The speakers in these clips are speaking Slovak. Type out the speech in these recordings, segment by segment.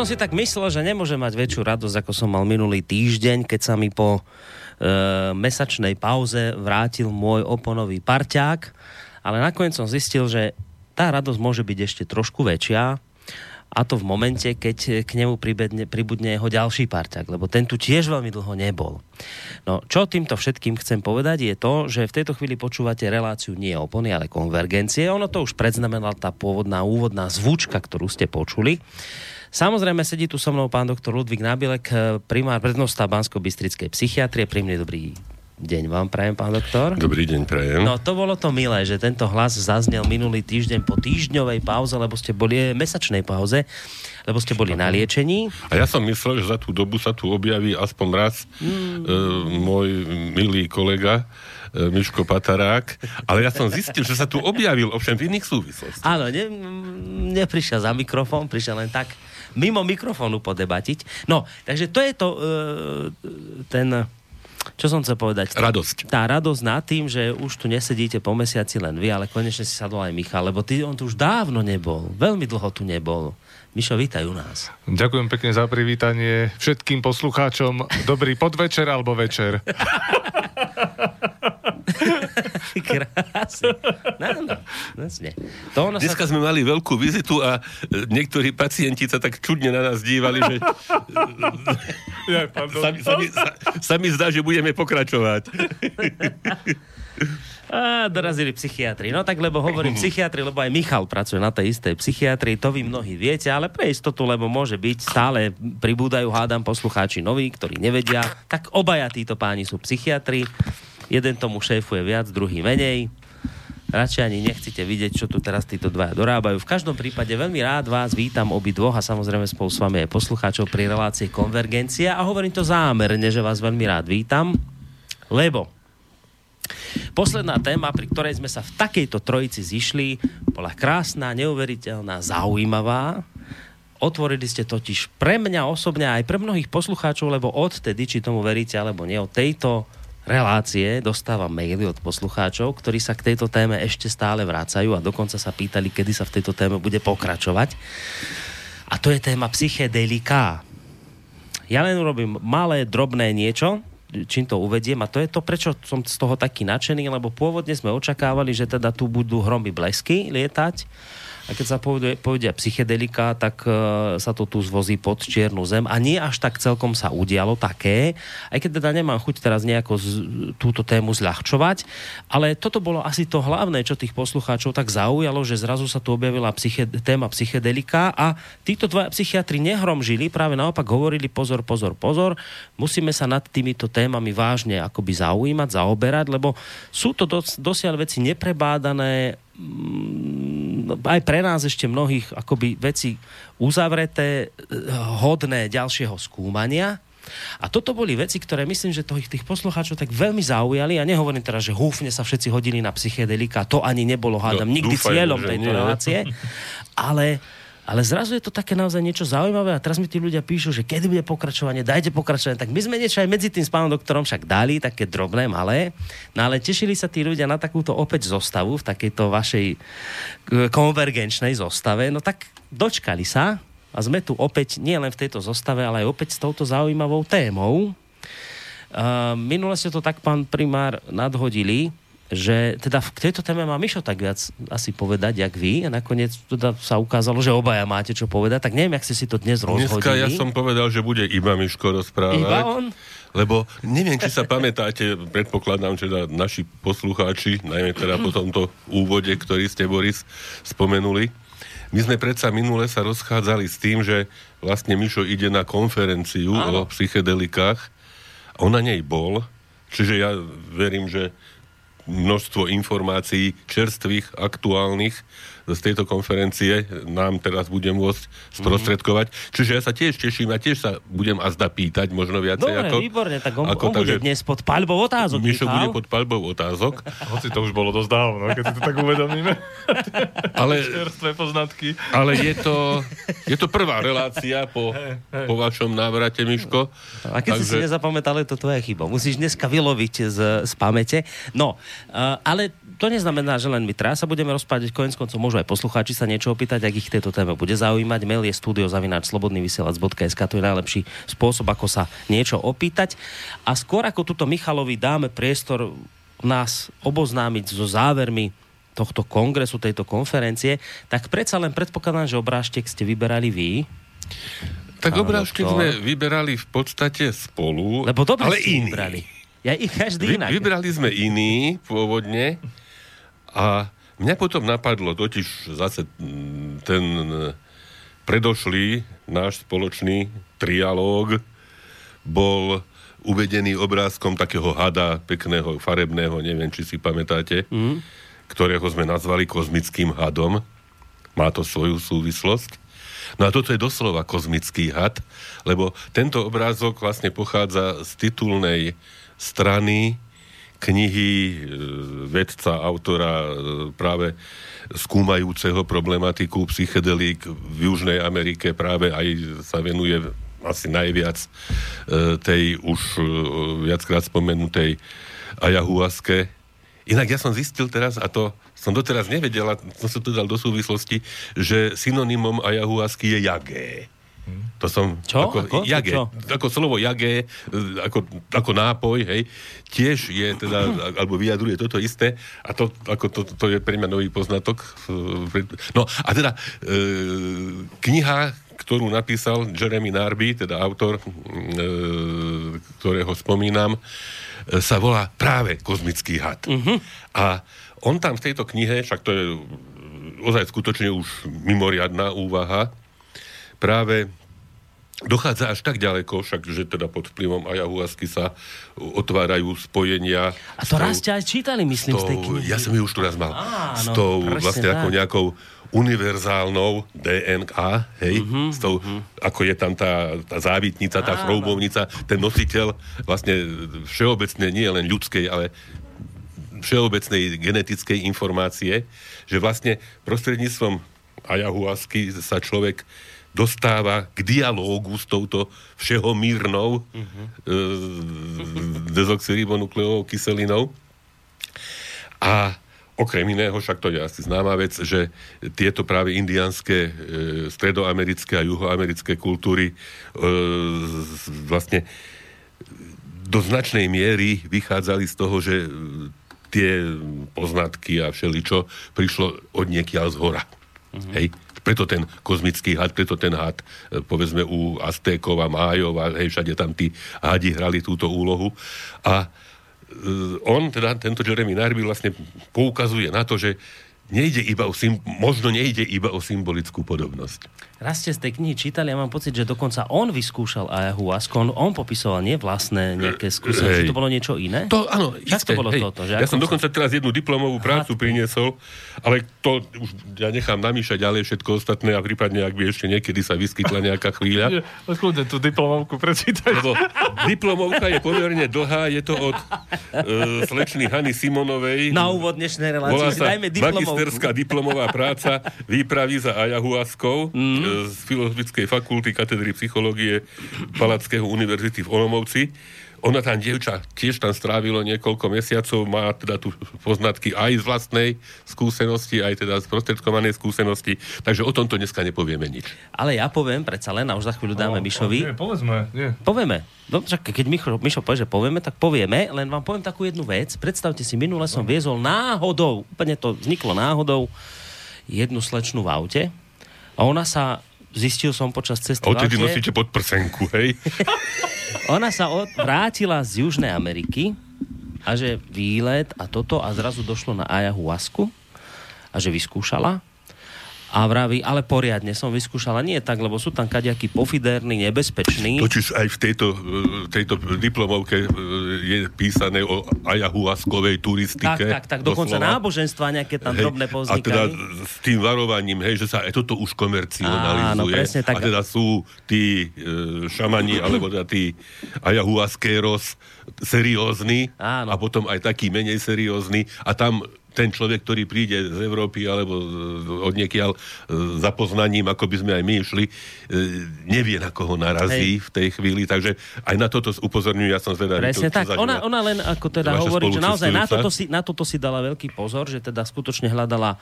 som si tak myslel, že nemôžem mať väčšiu radosť, ako som mal minulý týždeň, keď sa mi po e, mesačnej pauze vrátil môj oponový parťák, ale nakoniec som zistil, že tá radosť môže byť ešte trošku väčšia, a to v momente, keď k nemu pribudne, pribudne jeho ďalší parťák, lebo ten tu tiež veľmi dlho nebol. No, čo týmto všetkým chcem povedať je to, že v tejto chvíli počúvate reláciu nie opony, ale konvergencie. Ono to už predznamenala tá pôvodná úvodná zvučka, ktorú ste počuli. Samozrejme sedí tu so mnou pán doktor Ludvík Nábilek, primár prednosta Bansko-Bystrickej psychiatrie. Príjemný dobrý deň vám prajem, pán doktor. Dobrý deň, prajem. No to bolo to milé, že tento hlas zaznel minulý týždeň po týždňovej pauze, lebo ste boli mesačnej pauze, lebo ste boli na liečení. A ja som myslel, že za tú dobu sa tu objaví aspoň raz mm. e, môj milý kolega, Miško Patarák, ale ja som zistil, že sa tu objavil ovšem v iných súvislostiach. Áno, ne, neprišiel za mikrofón, prišiel len tak mimo mikrofónu podebatiť. No, takže to je to, e, ten čo som chcel povedať? Radosť. Tá radosť nad tým, že už tu nesedíte po mesiaci len vy, ale konečne si sadol aj Michal, lebo ty, on tu už dávno nebol. Veľmi dlho tu nebol. Mišo, vítaj u nás. Ďakujem pekne za privítanie všetkým poslucháčom. Dobrý podvečer alebo večer. Krásne. No, no, vlastne. To ono Dneska sa... sme mali veľkú vizitu a e, niektorí pacienti sa tak čudne na nás dívali, že ja, sa, sa, mi, sa, sa mi zdá, že budeme pokračovať. A dorazili psychiatri. No tak, lebo hovorím psychiatri, lebo aj Michal pracuje na tej istej psychiatrii, to vy mnohí viete, ale pre istotu, lebo môže byť, stále pribúdajú, hádam, poslucháči noví, ktorí nevedia, tak obaja títo páni sú psychiatri. Jeden tomu šéfuje viac, druhý menej. Radšej ani nechcete vidieť, čo tu teraz títo dvaja dorábajú. V každom prípade veľmi rád vás vítam obi dvoch a samozrejme spolu s vami aj poslucháčov pri relácii Konvergencia a hovorím to zámerne, že vás veľmi rád vítam, lebo Posledná téma, pri ktorej sme sa v takejto trojici zišli, bola krásna, neuveriteľná, zaujímavá. Otvorili ste totiž pre mňa osobne aj pre mnohých poslucháčov, lebo odtedy, či tomu veríte alebo nie, od tejto relácie dostávam maily od poslucháčov, ktorí sa k tejto téme ešte stále vracajú a dokonca sa pýtali, kedy sa v tejto téme bude pokračovať. A to je téma psychedelika. Ja len urobím malé, drobné niečo, čím to uvediem a to je to, prečo som z toho taký nadšený, lebo pôvodne sme očakávali, že teda tu budú hromy blesky lietať a keď sa povedia, povedia psychedelika, tak uh, sa to tu zvozí pod čiernu zem. A nie až tak celkom sa udialo také, aj keď teda nemám chuť teraz nejako z, túto tému zľahčovať, ale toto bolo asi to hlavné, čo tých poslucháčov tak zaujalo, že zrazu sa tu objavila psyche, téma psychedelika a títo dva psychiatri nehromžili, práve naopak hovorili pozor, pozor, pozor, musíme sa nad týmito témami vážne akoby zaujímať, zaoberať, lebo sú to dos, dosiaľ veci neprebádané, aj pre nás ešte mnohých akoby veci uzavreté, eh, hodné ďalšieho skúmania. A toto boli veci, ktoré myslím, že tých, tých poslucháčov tak veľmi zaujali. A nehovorím teraz, že húfne sa všetci hodili na psychedelika. To ani nebolo, hádam, no, nikdy dúfajme, cieľom tejto relácie. Ale ale zrazu je to také naozaj niečo zaujímavé a teraz mi tí ľudia píšu, že kedy bude pokračovanie, dajte pokračovanie. Tak my sme niečo aj medzi tým s pánom doktorom však dali, také drobné, malé. No ale tešili sa tí ľudia na takúto opäť zostavu v takejto vašej e, konvergenčnej zostave. No tak dočkali sa a sme tu opäť, nie len v tejto zostave, ale aj opäť s touto zaujímavou témou. Uh, minule ste to tak, pán primár, nadhodili, že teda v tejto téme má Mišo tak viac asi povedať, jak vy. A nakoniec teda sa ukázalo, že obaja máte čo povedať. Tak neviem, jak ste si to dnes rozhodili. Dneska ja som povedal, že bude iba Miško rozprávať. Iba on? Lebo neviem, či sa pamätáte, predpokladám, že naši poslucháči, najmä teda po tomto úvode, ktorý ste, Boris, spomenuli, my sme predsa minule sa rozchádzali s tým, že vlastne Mišo ide na konferenciu Áno. o psychedelikách. On na nej bol, čiže ja verím, že množstvo informácií čerstvých, aktuálnych z tejto konferencie nám teraz bude môcť sprostredkovať. Mm-hmm. Čiže ja sa tiež teším a tiež sa budem azda pýtať možno viacej Dobre, ako... výborne, tak on, ako, on takže, bude dnes pod palbou otázok. Mišo bude pod palbou otázok. Hoci to už bolo dosť dávno, keď si to tak uvedomíme. ale, Čerstvé poznatky. Ale je to, je to prvá relácia po, hey, hey. po vašom návrate, Miško. A keď takže... si si nezapamätal, je to tvoja chyba. Musíš dneska vyloviť z, z pamäte. No, uh, ale to neznamená, že len my teraz sa budeme rozprávať, konec koncov môžu aj poslucháči sa niečo opýtať, ak ich tejto téme bude zaujímať. Mail je studiozavináčslobodnyvysielac.sk, to je najlepší spôsob, ako sa niečo opýtať. A skôr ako túto Michalovi dáme priestor nás oboznámiť so závermi tohto kongresu, tejto konferencie, tak predsa len predpokladám, že obrážtek ste vyberali vy. Tak to- sme vyberali v podstate spolu, Lebo dobre ale iný. vybrali. Ja ich každý Vy, inak. vybrali sme iný pôvodne a mňa potom napadlo totiž zase mm, ten e, predošlý náš spoločný trialóg bol uvedený obrázkom takého hada, pekného, farebného, neviem, či si pamätáte, mm. ktorého sme nazvali kozmickým hadom. Má to svoju súvislosť. No a toto je doslova kozmický had, lebo tento obrázok vlastne pochádza z titulnej strany knihy e, vedca, autora e, práve skúmajúceho problematiku psychedelík v Južnej Amerike práve aj sa venuje asi najviac e, tej už viackrát spomenutej ayahuaske. Inak ja som zistil teraz, a to som doteraz nevedel, a som sa to dal do súvislosti, že synonymom ayahuasky je jagé. To som... Čo? Ako, Ako? Jagé. Čo? Ako slovo jagé, e, ako, ako nápoj, hej, tiež je teda, alebo vyjadruje toto isté a to, ako to, to je pre mňa nový poznatok. e, No a teda e, kniha, ktorú napísal Jeremy Narby, teda autor, e, ktorého spomínam, e, sa volá práve Kozmický had. Uh-huh. A on tam v tejto knihe, však to je ozaj skutočne už mimoriadná úvaha, práve dochádza až tak ďaleko, však, že teda pod vplyvom ayahuasky sa otvárajú spojenia. A to tou- raz ste aj čítali, myslím, z tej tou- knihy. Ja som ju už tu raz mal. Áno, s tou presne vlastne tak. ako nejakou univerzálnou DNK, hej, Mhm, s tou, ako je tam tá, tá závitnica, tá Áno. šroubovnica, ten nositeľ vlastne všeobecne, nie len ľudskej, ale všeobecnej genetickej informácie, že vlastne prostredníctvom ayahuasky sa človek dostáva k dialógu s touto všehomírnou uh-huh. e, dezoxyribonukleovou kyselinou. A okrem iného, však to je asi známa vec, že tieto práve indianské, e, stredoamerické a juhoamerické kultúry e, vlastne do značnej miery vychádzali z toho, že tie poznatky a všeličo prišlo od niekiaľ z hora. Mm-hmm. Hej? Preto ten kozmický had, preto ten had, e, povedzme u Aztékov a Májov, a hej, všade tam tí hadi hrali túto úlohu. A e, on, teda tento Jeremy Narby vlastne poukazuje na to, že nejde iba o možno nejde iba o symbolickú podobnosť. Raz ste z tej knihy čítali, ja mám pocit, že dokonca on vyskúšal ayahuasku, on, on popisoval nie vlastné nejaké skúsenosti, to bolo niečo iné? To, áno, isté, to bolo hej. toto, že Ja som sa- dokonca teraz jednu diplomovú prácu priniesol, ale to už ja nechám namýšľať ďalej všetko ostatné a prípadne, ak by ešte niekedy sa vyskytla nejaká chvíľa. Kľudne tú diplomovku prečítaj. Lebo diplomovka je pomerne dlhá, je to od uh, slečny Hany Simonovej. Na úvod dnešnej relácie si sa dajme diplomovku. magisterská diplomová práca Výpravy za ayahuaskou Mhm. mm. Z Filozofickej fakulty katedry psychológie Palackého univerzity v Olomouci. Ona tam, dievča, tiež tam strávilo niekoľko mesiacov, má teda tu poznatky aj z vlastnej skúsenosti, aj teda z prostredkovanej skúsenosti, takže o tomto dneska nepovieme nič. Ale ja poviem, predsa len, a už za chvíľu dáme Mišovi. Nie, povedzme, nie. Povieme. No, však keď Mišo, Mišo povie, že povieme, tak povieme, len vám poviem takú jednu vec. Predstavte si, minule som viezol náhodou, úplne to vzniklo náhodou, jednu slečnu v aute a ona sa, zistil som počas cesty odtedy nosíte podprsenku, hej? ona sa od, vrátila z Južnej Ameriky a že výlet a toto a zrazu došlo na ayahuasku a že vyskúšala a vraví, ale poriadne som vyskúšala. Nie tak, lebo sú tam kaďakí pofiderní, nebezpeční. Totiž aj v tejto, e, tejto diplomovke e, je písané o ayahuaskovej Tak, turistike. tak, tak, dokonca doslova. náboženstva nejaké tam Hej, drobné A teda s tým varovaním, hej, že sa aj toto už komercionalizuje. Áno, presne tak. A teda sú tí e, šamani, alebo teda tí ayahuaskeros seriózni a potom aj takí menej seriózni a tam ten človek, ktorý príde z Európy alebo od niekiaľ za poznaním, ako by sme aj my išli, nevie, na koho narazí Hej. v tej chvíli, takže aj na toto upozorňujem, ja som zvedavý. Presne tak, ona, ona len ako teda hovorí, že naozaj na toto, si, na toto si dala veľký pozor, že teda skutočne hľadala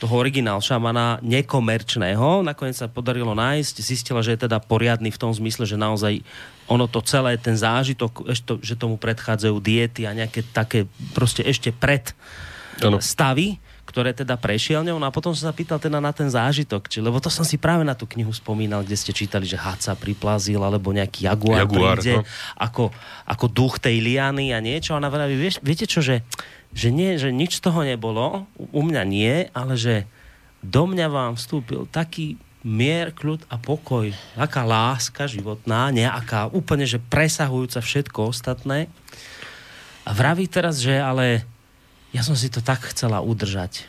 toho originál šamana nekomerčného. Nakoniec sa podarilo nájsť, zistila, že je teda poriadny v tom zmysle, že naozaj ono to celé, ten zážitok, ešte, že tomu predchádzajú diety a nejaké také proste ešte pred ano. stavy, ktoré teda prešiel ňou. No a potom som sa pýtal teda na ten zážitok, či, lebo to som si práve na tú knihu spomínal, kde ste čítali, že haca priplazil, alebo nejaký jaguár, jaguár príde, no. ako, ako duch tej liany a niečo. A ona vraví, vieš, viete čo, že že nie, že nič z toho nebolo, u mňa nie, ale že do mňa vám vstúpil taký mier, kľud a pokoj, taká láska životná, nejaká úplne, že presahujúca všetko ostatné. A vraví teraz, že ale ja som si to tak chcela udržať.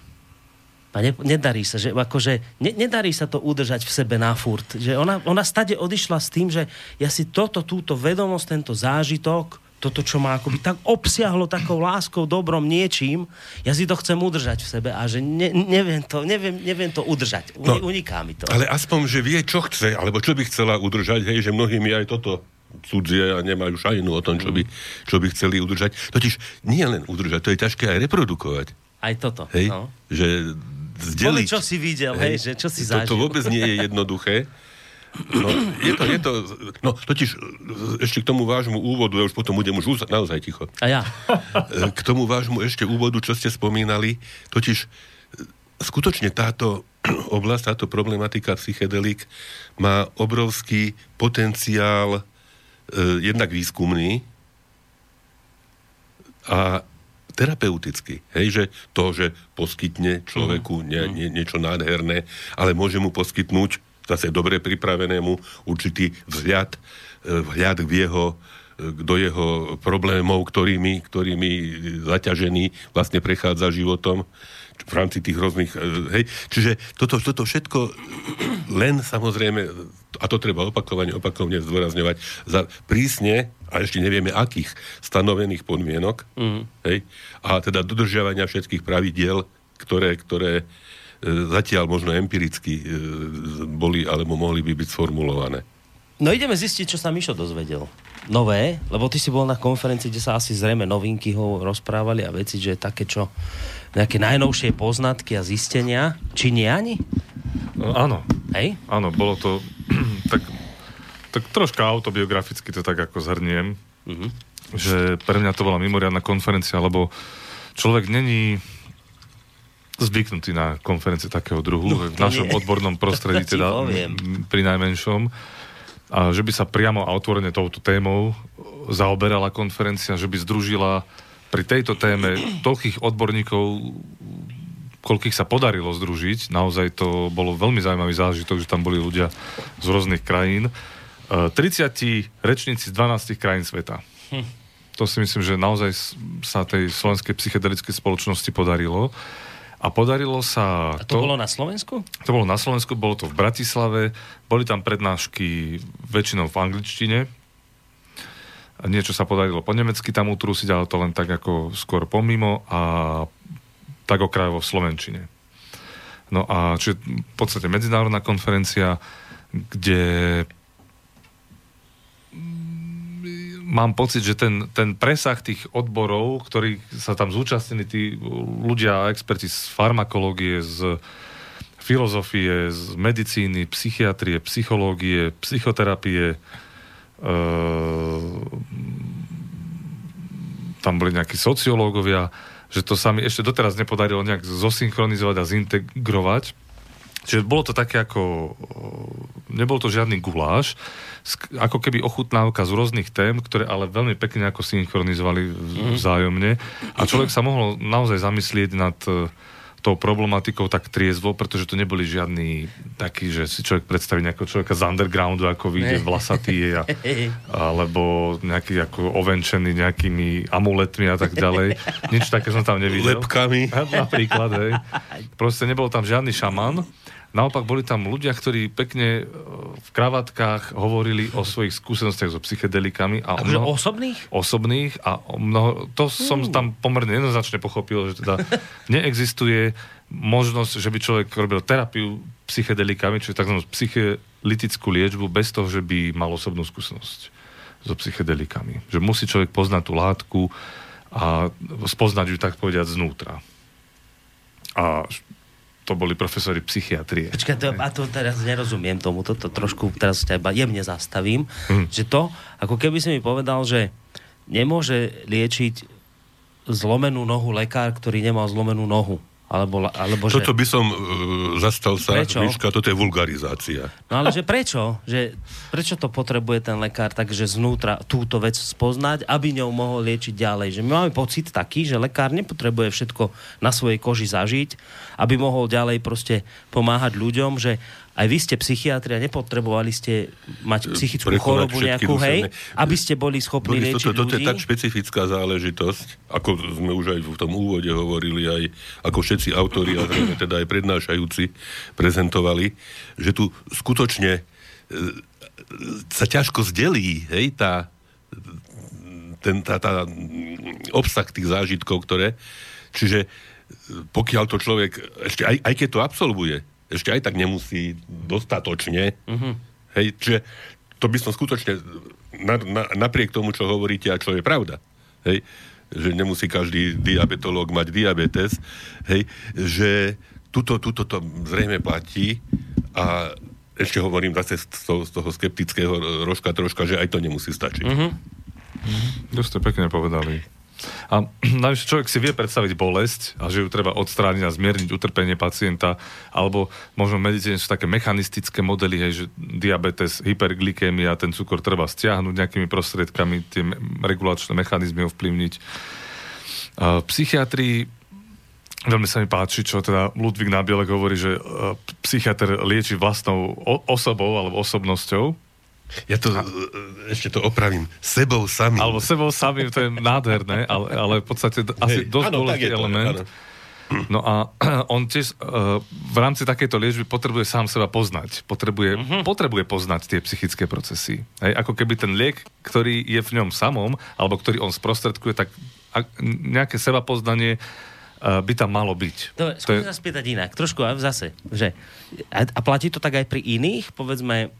A ne, nedarí sa, že akože, ne, nedarí sa to udržať v sebe na furt. Že ona, ona stade odišla s tým, že ja si toto, túto vedomosť, tento zážitok toto, čo ma akoby tak obsiahlo takou láskou, dobrom, niečím, ja si to chcem udržať v sebe a že ne, neviem, to, neviem, neviem to udržať. no, uniká mi to. Ale aspoň, že vie, čo chce, alebo čo by chcela udržať, hej, že mnohí mi aj toto cudzie a nemajú šajnu o tom, čo by, čo by chceli udržať. Totiž nie len udržať, to je ťažké aj reprodukovať. Aj toto. Hej? No. Že zdeliť. čo si videl, hej, hej že čo si zažil. To, to vôbec nie je jednoduché. No, je to, je to, no totiž ešte k tomu vášmu úvodu, ja už potom budem už naozaj ticho. A ja. K tomu vášmu ešte úvodu, čo ste spomínali, totiž skutočne táto oblasť, táto problematika psychedelik má obrovský potenciál jednak výskumný a terapeuticky. Hej, že to, že poskytne človeku nie, nie, niečo nádherné, ale môže mu poskytnúť zase dobre pripravenému určitý vzhľad, e, vhľad v jeho e, do jeho problémov, ktorými, ktorými zaťažený vlastne prechádza životom v rámci tých rôznych... E, hej. Čiže toto, toto všetko len samozrejme, a to treba opakovane, opakovane zdôrazňovať, za prísne, a ešte nevieme akých, stanovených podmienok, mm. hej, a teda dodržiavania všetkých pravidiel, ktoré, ktoré zatiaľ možno empiricky e, boli alebo mohli by byť sformulované. No ideme zistiť, čo sa Mišo dozvedel. Nové, lebo ty si bol na konferencii, kde sa asi zrejme novinky ho rozprávali a veci, že také čo, nejaké najnovšie poznatky a zistenia. Či nie ani? No, áno. Hej? Áno, bolo to tak, tak troška autobiograficky to tak ako zhrniem, uh-huh. že pre mňa to bola mimoriadná konferencia, lebo človek není zvyknutí na konferencie takého druhu, no, v našom nie. odbornom prostredí teda pri najmenšom. A že by sa priamo a otvorene touto témou zaoberala konferencia, že by združila pri tejto téme toľkých odborníkov, koľkých sa podarilo združiť. Naozaj to bolo veľmi zaujímavý zážitok, že tam boli ľudia z rôznych krajín. 30 e, rečníci z 12 krajín sveta. Hm. To si myslím, že naozaj sa tej slovenskej psychedelickej spoločnosti podarilo. A podarilo sa... A to, to bolo na Slovensku? To bolo na Slovensku, bolo to v Bratislave. Boli tam prednášky väčšinou v angličtine. Niečo sa podarilo po nemecky tam utrúsiť, ale to len tak ako skôr pomimo a tak okrajovo v Slovenčine. No a čiže v podstate medzinárodná konferencia, kde mám pocit, že ten, ten presah tých odborov, ktorí sa tam zúčastnili, tí ľudia experti z farmakológie, z filozofie, z medicíny, psychiatrie, psychológie, psychoterapie, e, tam boli nejakí sociológovia, že to sa mi ešte doteraz nepodarilo nejak zosynchronizovať a zintegrovať. Čiže bolo to také ako... Nebol to žiadny guláš, ako keby ochutnávka z rôznych tém, ktoré ale veľmi pekne ako synchronizovali mhm. vzájomne. A človek sa mohol naozaj zamyslieť nad e, tou problematikou tak triezvo, pretože to neboli žiadni takí, že si človek predstaví nejakého človeka z undergroundu, ako vyjde vlasatý a, alebo nejaký ako ovenčený nejakými amuletmi a tak ďalej. Nič také som tam nevidel. Lepkami. Napríklad, hej. Proste nebol tam žiadny šaman Naopak boli tam ľudia, ktorí pekne e, v kravatkách hovorili o svojich skúsenostiach so psychedelikami. A akože mnoho, osobných? Osobných a o mnoho, to som mm. tam pomerne jednoznačne pochopil, že teda neexistuje možnosť, že by človek robil terapiu psychedelikami, čiže tzv. psychelitickú liečbu bez toho, že by mal osobnú skúsenosť so psychedelikami. Že musí človek poznať tú látku a spoznať ju tak povedať znútra. A to boli profesori psychiatrie. Počkaj, to, a to teraz nerozumiem tomu, toto trošku teraz ťa iba jemne zastavím, hmm. že to, ako keby si mi povedal, že nemôže liečiť zlomenú nohu lekár, ktorý nemal zlomenú nohu. Alebo, alebo Toto že... by som uh, zastal sa, prečo? Miška, toto je vulgarizácia. No ale že prečo? Že, prečo to potrebuje ten lekár takže znútra túto vec spoznať, aby ňou mohol liečiť ďalej? Že my máme pocit taký, že lekár nepotrebuje všetko na svojej koži zažiť, aby mohol ďalej proste pomáhať ľuďom, že aj vy ste psychiatri a nepotrebovali ste mať psychickú Prekonať chorobu nejakú, hej, aby ste boli schopní Boris, liečiť toto, toto je tak špecifická záležitosť, ako sme už aj v tom úvode hovorili, aj ako všetci autori a zrejme teda aj prednášajúci prezentovali, že tu skutočne e, sa ťažko zdelí, hej, tá, ten, tá, tá obsah tých zážitkov, ktoré, čiže pokiaľ to človek, ešte aj, aj keď to absolvuje, ešte aj tak nemusí dostatočne. Uh-huh. Hej, čiže to by som skutočne, na, na, napriek tomu, čo hovoríte a čo je pravda, hej, že nemusí každý diabetolog mať diabetes, hej, že tuto, tuto to zrejme platí a ešte hovorím zase z toho, z toho skeptického rožka troška, že aj to nemusí stačiť. Uh-huh. Uh-huh. To ste pekne povedali. A najvyššie človek si vie predstaviť bolesť a že ju treba odstrániť a zmierniť utrpenie pacienta, alebo možno v medicíne sú také mechanistické modely, hej, že diabetes, hyperglykémia, ten cukor treba stiahnuť nejakými prostriedkami, tie regulačné mechanizmy ovplyvniť. A psychiatrii Veľmi sa mi páči, čo teda Ludvík Nábielek hovorí, že psychiatr lieči vlastnou osobou alebo osobnosťou, ja to a... ešte to opravím. Sebou samým. Alebo sebou samým, to je nádherné, ale, ale v podstate asi Hej, dosť áno, dôležitý to, element. Áno. No a on tiež uh, v rámci takejto liečby potrebuje sám seba poznať. Potrebuje, uh-huh. potrebuje poznať tie psychické procesy. Hej, ako keby ten liek, ktorý je v ňom samom, alebo ktorý on sprostredkuje, tak ak, nejaké seba poznanie uh, by tam malo byť. Dobre, skúsim je... sa spýtať inak. Trošku zase, že a, a platí to tak aj pri iných, povedzme,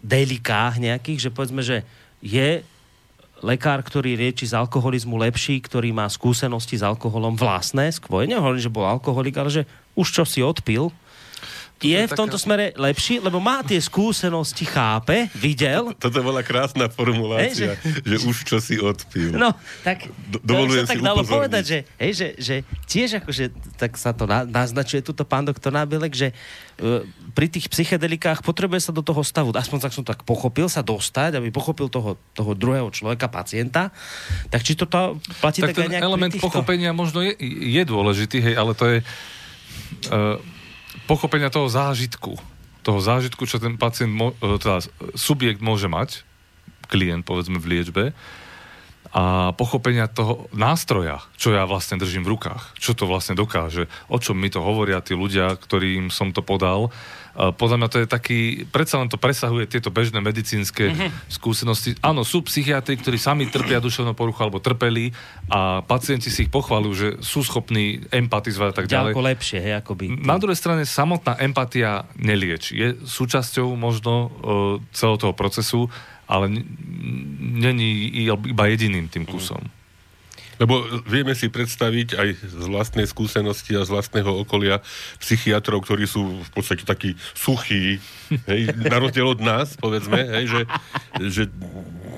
delikách nejakých, že povedzme, že je lekár, ktorý rieči z alkoholizmu lepší, ktorý má skúsenosti s alkoholom vlastné, skôr. Nehovorím, že bol alkoholik, ale že už čo si odpil, je v tomto taká... smere lepší, lebo má tie skúsenosti, chápe, videl. Toto bola krásna formulácia, hej, že... že už čo si odpil. No, tak Do, dovolujem to tak dalo povedať, že, hej, že, že tiež akože, tak sa to na, naznačuje tuto pán doktor Nábelek, že uh, pri tých psychedelikách potrebuje sa do toho stavu, aspoň tak som tak pochopil, sa dostať, aby pochopil toho, toho druhého človeka, pacienta. Tak či to platí tak, tak ten element pochopenia možno je, je dôležitý, hej, ale to je... Uh, pochopenia toho zážitku. Toho zážitku, čo ten pacient, e, teda subjekt môže mať, klient povedzme v liečbe, a pochopenia toho nástroja, čo ja vlastne držím v rukách, čo to vlastne dokáže, o čom mi to hovoria tí ľudia, ktorým som to podal. Podľa mňa to je taký, predsa len to presahuje tieto bežné medicínske mm-hmm. skúsenosti. Áno, sú psychiatri, ktorí sami trpia duševnou poruchu alebo trpeli a pacienti si ich pochvalujú, že sú schopní empatizovať a tak ďalej. Ďaleko lepšie, hej, akoby. Na druhej strane samotná empatia nelieči. Je súčasťou možno uh, celého toho procesu, ale není iba jediným tým kusom. Lebo vieme si predstaviť aj z vlastnej skúsenosti a z vlastného okolia psychiatrov, ktorí sú v podstate takí suchí, hej, na rozdiel od nás, povedzme, hej, že, že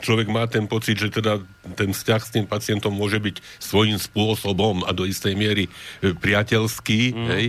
človek má ten pocit, že teda ten vzťah s tým pacientom môže byť svojím spôsobom a do istej miery priateľský, mm. hej,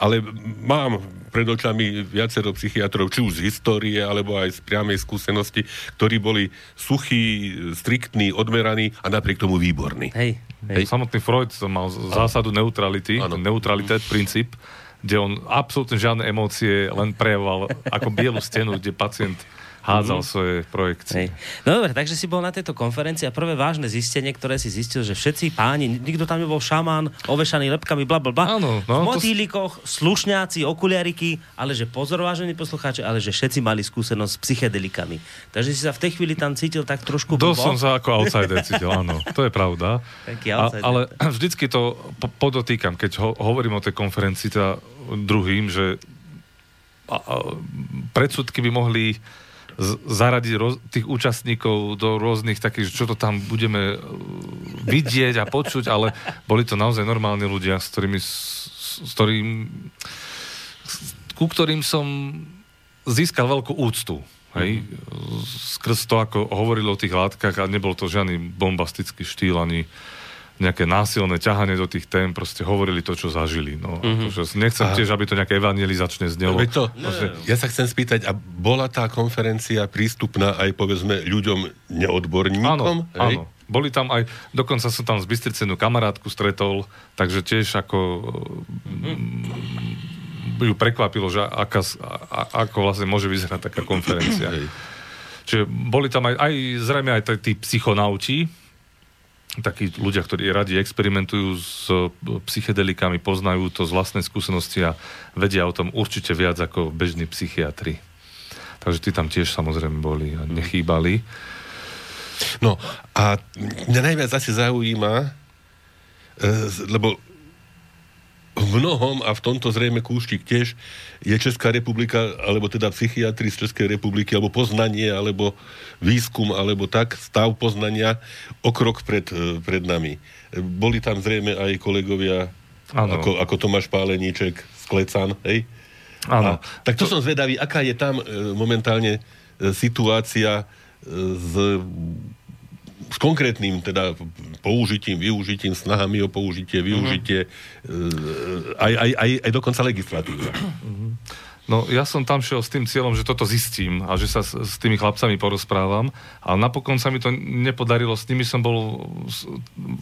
ale mám pred očami viacero psychiatrov, či už z histórie, alebo aj z priamej skúsenosti, ktorí boli suchí, striktní, odmeraní a napriek tomu výborní. Hej, hej. Samotný Freud mal zásadu neutrality, neutralitet, princíp, kde on absolútne žiadne emócie len prejavoval ako bielu stenu, kde pacient hádzal svoje projekcie. Hej. No dobre, takže si bol na tejto konferencii a prvé vážne zistenie, ktoré si zistil, že všetci páni, nikto tam nebol šamán, ovešaný lepkami, bla bla bla. Áno, no, v to- motýlikoch, slušňáci, okuliariky, ale že pozor, vážení poslucháči, ale že všetci mali skúsenosť s psychedelikami. Takže si sa v tej chvíli tam cítil tak trošku Dosť blbo. som sa ako outsider cítil, áno, to je pravda. Taký A, ale vždycky to po- podotýkam, keď ho, hovorím o tej konferencii teda druhým, že a, a, predsudky by mohli zaradiť roz, tých účastníkov do rôznych takých, čo to tam budeme e, vidieť a počuť, ale boli to naozaj normálni ľudia, s ktorými, s, s ktorým, ku ktorým som získal veľkú úctu. Hej, skrz to, ako hovorili o tých látkach a nebol to žiadny bombastický štýl, ani nejaké násilné ťahanie do tých tém, proste hovorili to, čo zažili. No, akože nechcem A- tiež, aby to nejaké evangelizačne znelo. Veď to, Proste- ja sa chcem spýtať, a bola tá konferencia prístupná aj povedzme ľuďom neodborníkom? Áno, hej? áno. Boli tam aj, dokonca som tam z Bystrice jednu kamarátku stretol, takže tiež ako mm, ju prekvapilo, že aká, a, ako vlastne môže vyzerať taká konferencia. Čiže boli tam aj, aj zrejme aj tí psychonauti, takí ľudia, ktorí radi experimentujú s e, psychedelikami, poznajú to z vlastnej skúsenosti a vedia o tom určite viac ako bežní psychiatri. Takže tí tam tiež samozrejme boli a nechýbali. No a mňa najviac asi zaujíma, e, lebo v mnohom a v tomto zrejme kúštik tiež je Česká republika, alebo teda psychiatri z Českej republiky, alebo poznanie, alebo výskum, alebo tak, stav poznania o krok pred, e, pred nami. Boli tam zrejme aj kolegovia ako, ako Tomáš Páleníček z Klecan, hej? Áno. Tak to, som zvedavý, aká je tam e, momentálne e, situácia s, s konkrétnym teda použitím, využitím, snahami o použitie, využitie, mm-hmm. aj, aj, aj, aj dokonca legislatíva. No ja som tam šiel s tým cieľom, že toto zistím a že sa s, s tými chlapcami porozprávam, ale napokon sa mi to nepodarilo, s nimi som bol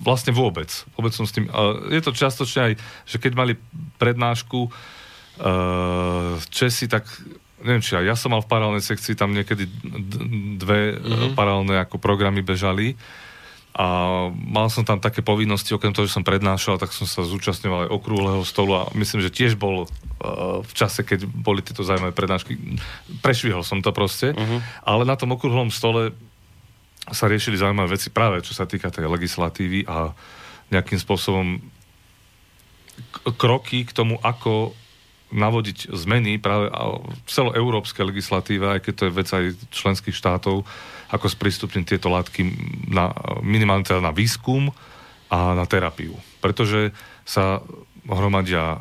vlastne vôbec. Vôbec som s tým, je to častočne aj, že keď mali prednášku uh, Česi, tak neviem či aj ja som mal v paralelnej sekcii, tam niekedy dve mm-hmm. paralelné ako programy bežali a mal som tam také povinnosti, okrem toho, že som prednášal, tak som sa zúčastňoval aj okrúhleho stolu a myslím, že tiež bol uh, v čase, keď boli tieto zaujímavé prednášky. Prešvihol som to proste, uh-huh. ale na tom okrúhlom stole sa riešili zaujímavé veci práve, čo sa týka tej legislatívy a nejakým spôsobom k- kroky k tomu, ako navodiť zmeny práve v celoeurópskej legislatíve, aj keď to je vec aj členských štátov, ako sprístupniť tieto látky na, minimálne teda na výskum a na terapiu. Pretože sa hromadia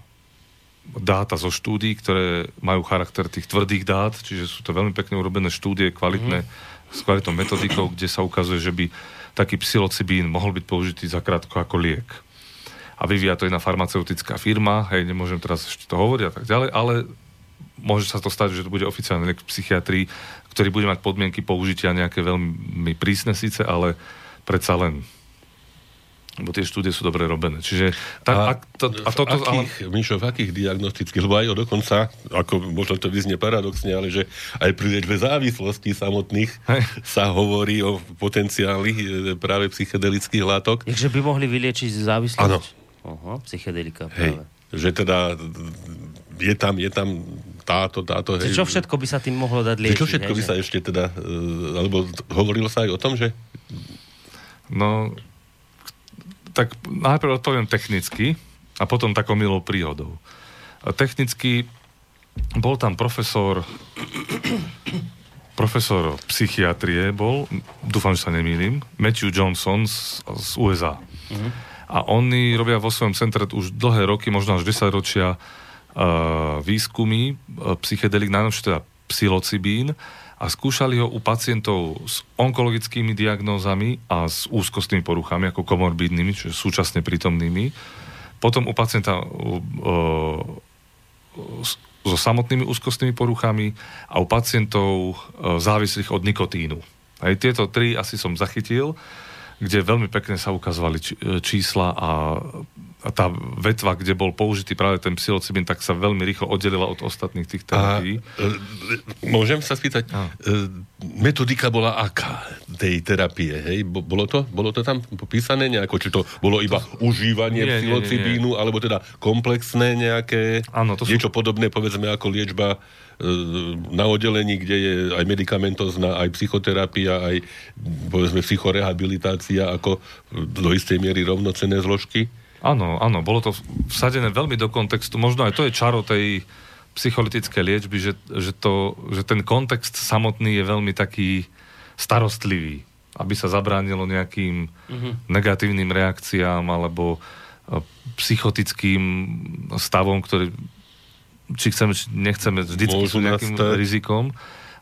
dáta zo štúdí, ktoré majú charakter tých tvrdých dát, čiže sú to veľmi pekne urobené štúdie, kvalitné, mm. s kvalitnou metodikou, kde sa ukazuje, že by taký psilocibín mohol byť použitý zakrátko ako liek a vyvíja to jedna farmaceutická firma, hej, nemôžem teraz ešte to hovoriť a tak ďalej, ale môže sa to stať, že to bude oficiálny liek v psychiatrii, ktorý bude mať podmienky použitia nejaké veľmi prísne síce, ale predsa len lebo tie štúdie sú dobre robené. Čiže tak, a, a, to, a toto... v akých, ale... Mišo, v akých diagnostických, lebo aj o dokonca, ako možno to vyznie paradoxne, ale že aj pri liečbe závislostí samotných Hej. sa hovorí o potenciáli e, práve psychedelických látok. Takže by mohli vyliečiť závislosť? Áno. Aha, psychedelika Hej. práve. Že teda je tam, je tam táto, táto... Čiže čo všetko by sa tým mohlo dať liečiť? čo všetko hej, by že- sa ešte teda, e, alebo hovorilo sa aj o tom, že No, tak najprv odpoviem technicky a potom takou milou príhodou. Technicky bol tam profesor profesor psychiatrie bol, dúfam, že sa nemýlim, Matthew Johnson z, z USA. Uh-huh. A oni robia vo svojom centre už dlhé roky, možno až 10 ročia uh, výskumy uh, psychedelik, najnovšie teda psilocibín a skúšali ho u pacientov s onkologickými diagnózami a s úzkostnými poruchami, ako komorbidnými, čiže súčasne prítomnými. Potom u pacienta s- so samotnými úzkostnými poruchami a u pacientov závislých od nikotínu. Aj tieto tri asi som zachytil, kde veľmi pekne sa ukazovali či- čísla a tá vetva, kde bol použitý práve ten psilocybin, tak sa veľmi rýchlo oddelila od ostatných tých terapií. A, e, môžem sa spýtať, a. E, metodika bola aká tej terapie, hej? Bolo to, bolo to tam popísané nejako? Či to bolo iba to... užívanie nie, psilocibínu, nie, nie, nie. alebo teda komplexné nejaké, Áno, to sú... niečo podobné, povedzme, ako liečba e, na oddelení, kde je aj medicamentozná, aj psychoterapia, aj povedzme psychorehabilitácia ako do istej miery rovnocené zložky? Áno, áno, bolo to vsadené veľmi do kontextu. Možno aj to je čaro tej psycholytickej liečby, že, že, to, že ten kontext samotný je veľmi taký starostlivý, aby sa zabránilo nejakým mm-hmm. negatívnym reakciám alebo e, psychotickým stavom, ktorý či chceme, či nechceme, vždycky sú nejakým nastať. rizikom.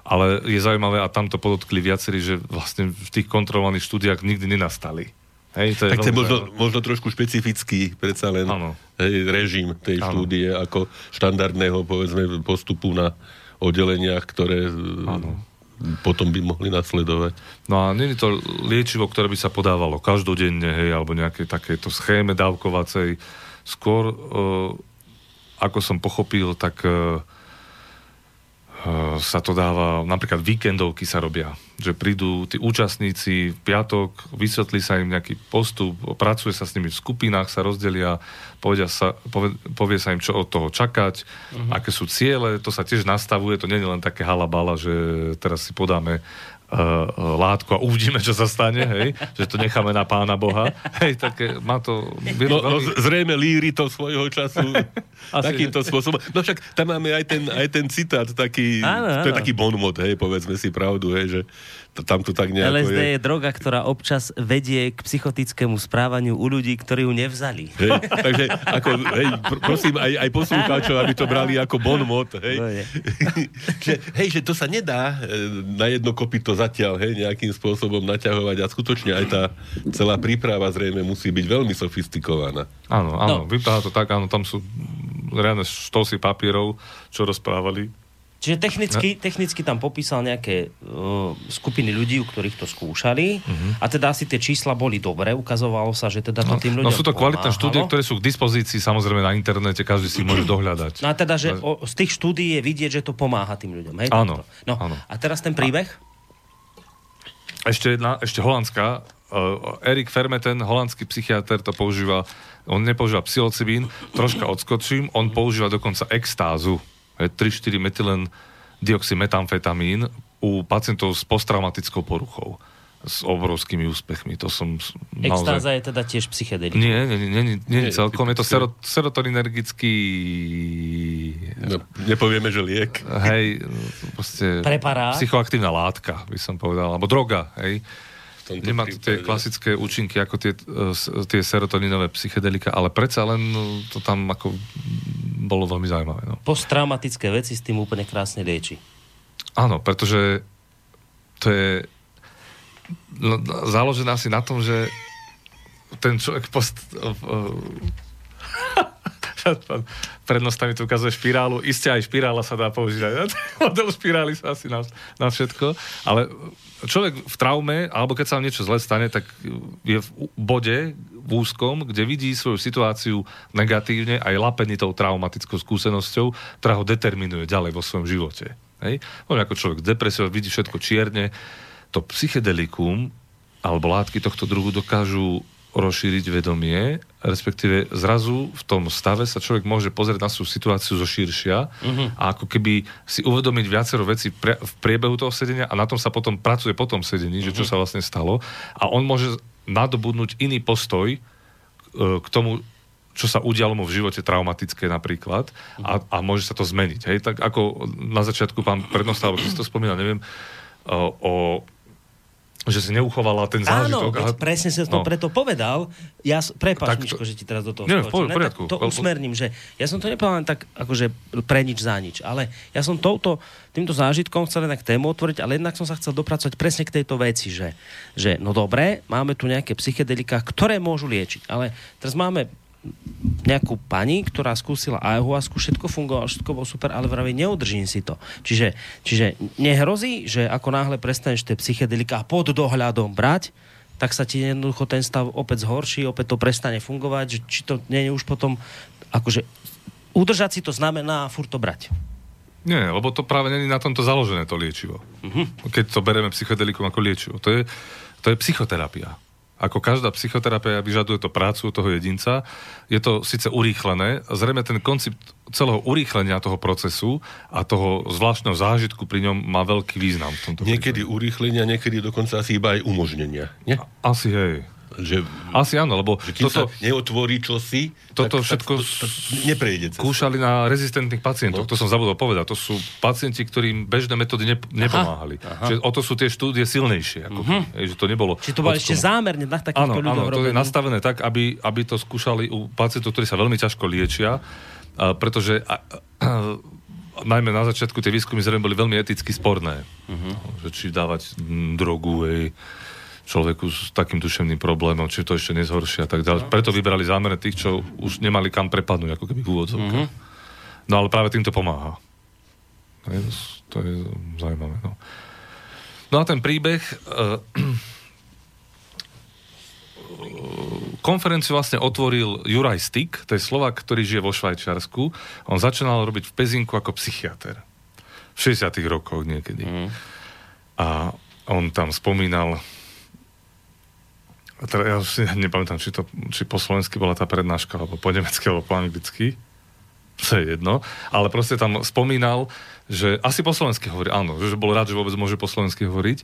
Ale je zaujímavé, a tam to podotkli viacerí, že vlastne v tých kontrolovaných štúdiách nikdy nenastali. Hej, to je tak to je možno, možno trošku špecifický predsa len hej, režim tej ano. štúdie ako štandardného povedzme postupu na oddeleniach, ktoré ano. potom by mohli nasledovať. No a nie je to liečivo, ktoré by sa podávalo každodenne, hej, alebo nejaké takéto schéme dávkovacej. Skôr, uh, ako som pochopil, tak uh, sa to dáva, napríklad víkendovky sa robia, že prídu tí účastníci v piatok, vysvetlí sa im nejaký postup, pracuje sa s nimi v skupinách, sa rozdelia, povedia sa, povie, povie sa im, čo od toho čakať, uh-huh. aké sú ciele, to sa tiež nastavuje, to nie je len také halabala, že teraz si podáme látku a uvidíme, čo sa stane, hej, že to necháme na pána Boha. Hej, tak má to... No, no, zrejme líri to svojho času takýmto spôsobom. No však tam máme aj ten, aj ten citát, taký, áno, áno. to je taký bonmot, hej, povedzme si pravdu, hej, že tam to tak nejako LSD je... je droga, ktorá občas vedie k psychotickému správaniu u ľudí, ktorí ju nevzali. Hej, takže ako, hej, pr- prosím aj, aj poslucháčov, aby to brali ako bonmot, hej. No že, hej, že to sa nedá e, na jedno kopito zatiaľ, hej, nejakým spôsobom naťahovať a skutočne aj tá celá príprava zrejme musí byť veľmi sofistikovaná. Áno, áno, no. vypadá to tak, áno, tam sú reálne štosy papierov, čo rozprávali Čiže technicky, no. technicky tam popísal nejaké uh, skupiny ľudí, u ktorých to skúšali uh-huh. a teda asi tie čísla boli dobré, ukazovalo sa, že teda to no, tým ľuďom No sú to kvalitné štúdie, ktoré sú k dispozícii samozrejme na internete, každý si môže dohľadať. No a teda, že o, z tých štúdií je vidieť, že to pomáha tým ľuďom, hej? Áno. No, áno. a teraz ten príbeh? Ešte jedna, ešte holandská. Uh, Erik Fermeten, holandský psychiatr, to používa, on nepoužíva psilocibín, troška odskočím, on používa dokonca extázu 3-4 metylen dioxymetamfetamín u pacientov s posttraumatickou poruchou s obrovskými úspechmi. To som naozaj... Extáza je teda tiež psychedelika. Nie, nie, nie, nie, nie, nie celkom. Je to sero, serotoninergický... No, nepovieme, že liek. Hej, proste... Preparát. Psychoaktívna látka, by som povedal. Alebo droga, hej. Nemá to tie klasické účinky ako tie, e, tie serotoninové psychedelika, ale predsa len no, to tam ako bolo veľmi zaujímavé. No. Posttraumatické veci s tým úplne krásne lieči. Áno, pretože to je no, založené asi na tom, že ten človek post... prednosta mi tu ukazuje špirálu. Isté aj špirála sa dá použiť. Model špirály sa asi na, na všetko. Ale človek v traume, alebo keď sa vám niečo zle stane, tak je v bode, v úzkom, kde vidí svoju situáciu negatívne a je lapený tou traumatickou skúsenosťou, ktorá ho determinuje ďalej vo svojom živote. Hej? On ako človek depresiou vidí všetko čierne. To psychedelikum alebo látky tohto druhu dokážu rozšíriť vedomie, respektíve zrazu v tom stave sa človek môže pozrieť na svoju situáciu zo širšia uh-huh. a ako keby si uvedomiť viacero vecí pre, v priebehu toho sedenia a na tom sa potom pracuje po tom sedení, uh-huh. že čo mhm. sa vlastne stalo a on môže nadobudnúť iný postoj e, k tomu, čo sa udialo mu v živote traumatické napríklad a, a môže sa to zmeniť. Hej? Tak ako na začiatku pán prednosta, alebo si to spomínal, neviem, o, o že si neuchovala ten zážitok. Áno, a... presne som to no. preto povedal. Ja, prepáč, tak, Miško, že ti teraz do toho nie, skočím. Poriadku. To usmerním, že ja som to nepovedal len tak akože pre nič za nič, ale ja som touto, týmto zážitkom chcel jednak tému otvoriť, ale jednak som sa chcel dopracovať presne k tejto veci, že, že no dobre, máme tu nejaké psychedelika, ktoré môžu liečiť, ale teraz máme nejakú pani, ktorá skúsila ayahuasku, všetko fungovalo, všetko bolo super, ale vraví, neudržím si to. Čiže, čiže nehrozí, že ako náhle prestaneš tie psychedelika pod dohľadom brať, tak sa ti jednoducho ten stav opäť zhorší, opäť to prestane fungovať, že či to nie je už potom, akože udržať si to znamená furt to brať. Nie, lebo to práve není na tomto založené to liečivo. Uh-huh. Keď to bereme psychedelikum ako liečivo. To je, to je psychoterapia. Ako každá psychoterapia vyžaduje to prácu toho jedinca, je to síce urýchlené, zrejme ten koncept celého urýchlenia toho procesu a toho zvláštneho zážitku pri ňom má veľký význam. V tomto niekedy prípade. urýchlenia, niekedy dokonca asi iba aj umožnenia. Nie? Asi hej. Že, Asi áno, lebo že kým toto, sa neotvorí čosi, toto tak, všetko tak to, to neprejde. Cez skúšali na rezistentných pacientov, no. to som zabudol povedať. To sú pacienti, ktorým bežné metódy ne, nepomáhali. Aha. Čiže o to sú tie štúdie silnejšie. Ako, uh-huh. že to nebolo Či to bolo ešte zámerne na takýchto áno, áno, to je nastavené tak, aby, aby to skúšali u pacientov, ktorí sa veľmi ťažko liečia, a, pretože a, a, najmä na začiatku tie výskumy zrejme boli veľmi eticky sporné. Uh-huh. Že či dávať drogu, ej, človeku s takým duševným problémom, či to ešte nezhoršia a tak ďalej. Preto vybrali zámerne tých, čo už nemali kam prepadnúť, ako keby v úvodzovkách. Mm-hmm. No ale práve tým to pomáha. To je, to je zaujímavé. No. no a ten príbeh... Uh, konferenciu vlastne otvoril Juraj Stik, to je Slovak, ktorý žije vo Švajčiarsku. On začínal robiť v Pezinku ako psychiatr. V 60 rokoch niekedy. Mm. A on tam spomínal teda ja si nepamätám, či, to, či po slovensky bola tá prednáška, alebo po nemecky, alebo po anglicky. To je jedno. Ale proste tam spomínal, že asi po slovensky hovorí, áno, že bol rád, že vôbec môže po slovensky hovoriť,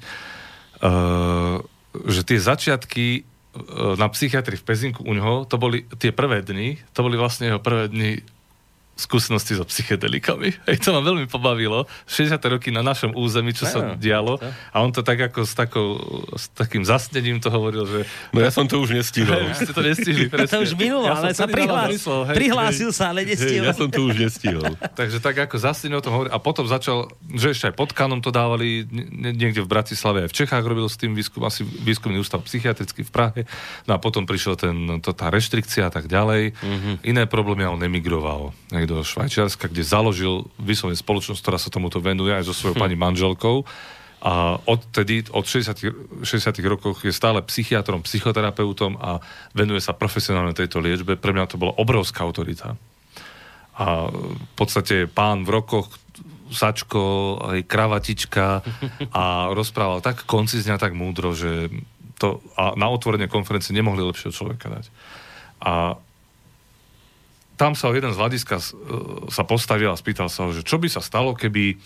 uh, že tie začiatky uh, na psychiatrii v Pezinku u neho, to boli tie prvé dni, to boli vlastne jeho prvé dni skúsenosti so psychedelikami. Hej, to ma veľmi pobavilo. 60. roky na našom území, čo sa dialo. A on to tak ako s, takou, s takým zasnením to hovoril, že... No ja som to už nestihol. Hej, ste to nestihli, presne. To už minulo, ja ale sa hej, prihlásil hej, sa, ale nestihol. Hej, ja som to už nestihol. Takže tak ako zasnením o tom hovoril. A potom začal, že ešte aj pod kanom to dávali niekde v Bratislave, aj v Čechách robil s tým výskum, asi výskumný ústav psychiatrický v Prahe. No a potom prišiel ten, to, tá reštrikcia a tak ďalej. Mm-hmm. Iné problémy a on emigroval do Švajčiarska, kde založil vyslovene spoločnosť, ktorá sa tomuto venuje aj so svojou hm. pani manželkou. A odtedy, od 60, 60 rokoch je stále psychiatrom, psychoterapeutom a venuje sa profesionálne tejto liečbe. Pre mňa to bola obrovská autorita. A v podstate pán v rokoch, sačko, aj kravatička a rozprával tak koncizne a tak múdro, že to, a na otvorenie konferencie nemohli lepšieho človeka dať. A tam sa jeden z hľadiska e, sa postavil a spýtal sa ho, že čo by sa stalo, keby,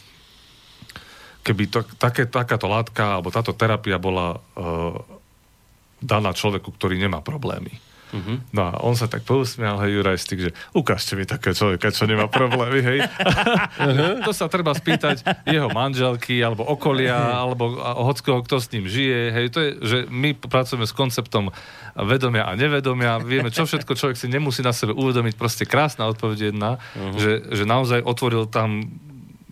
keby to, také, takáto látka alebo táto terapia bola uh, daná človeku, ktorý nemá problémy. Uh-huh. No a on sa tak pousmial, hej, Juraj Stik, že ukážte mi také človeka, čo nemá problémy, hej. Uh-huh. to sa treba spýtať jeho manželky, alebo okolia, alebo hockého, kto s ním žije, hej. To je, že my pracujeme s konceptom vedomia a nevedomia. Vieme, čo všetko človek si nemusí na sebe uvedomiť. Proste krásna odpoveď jedna, uh-huh. že, že naozaj otvoril tam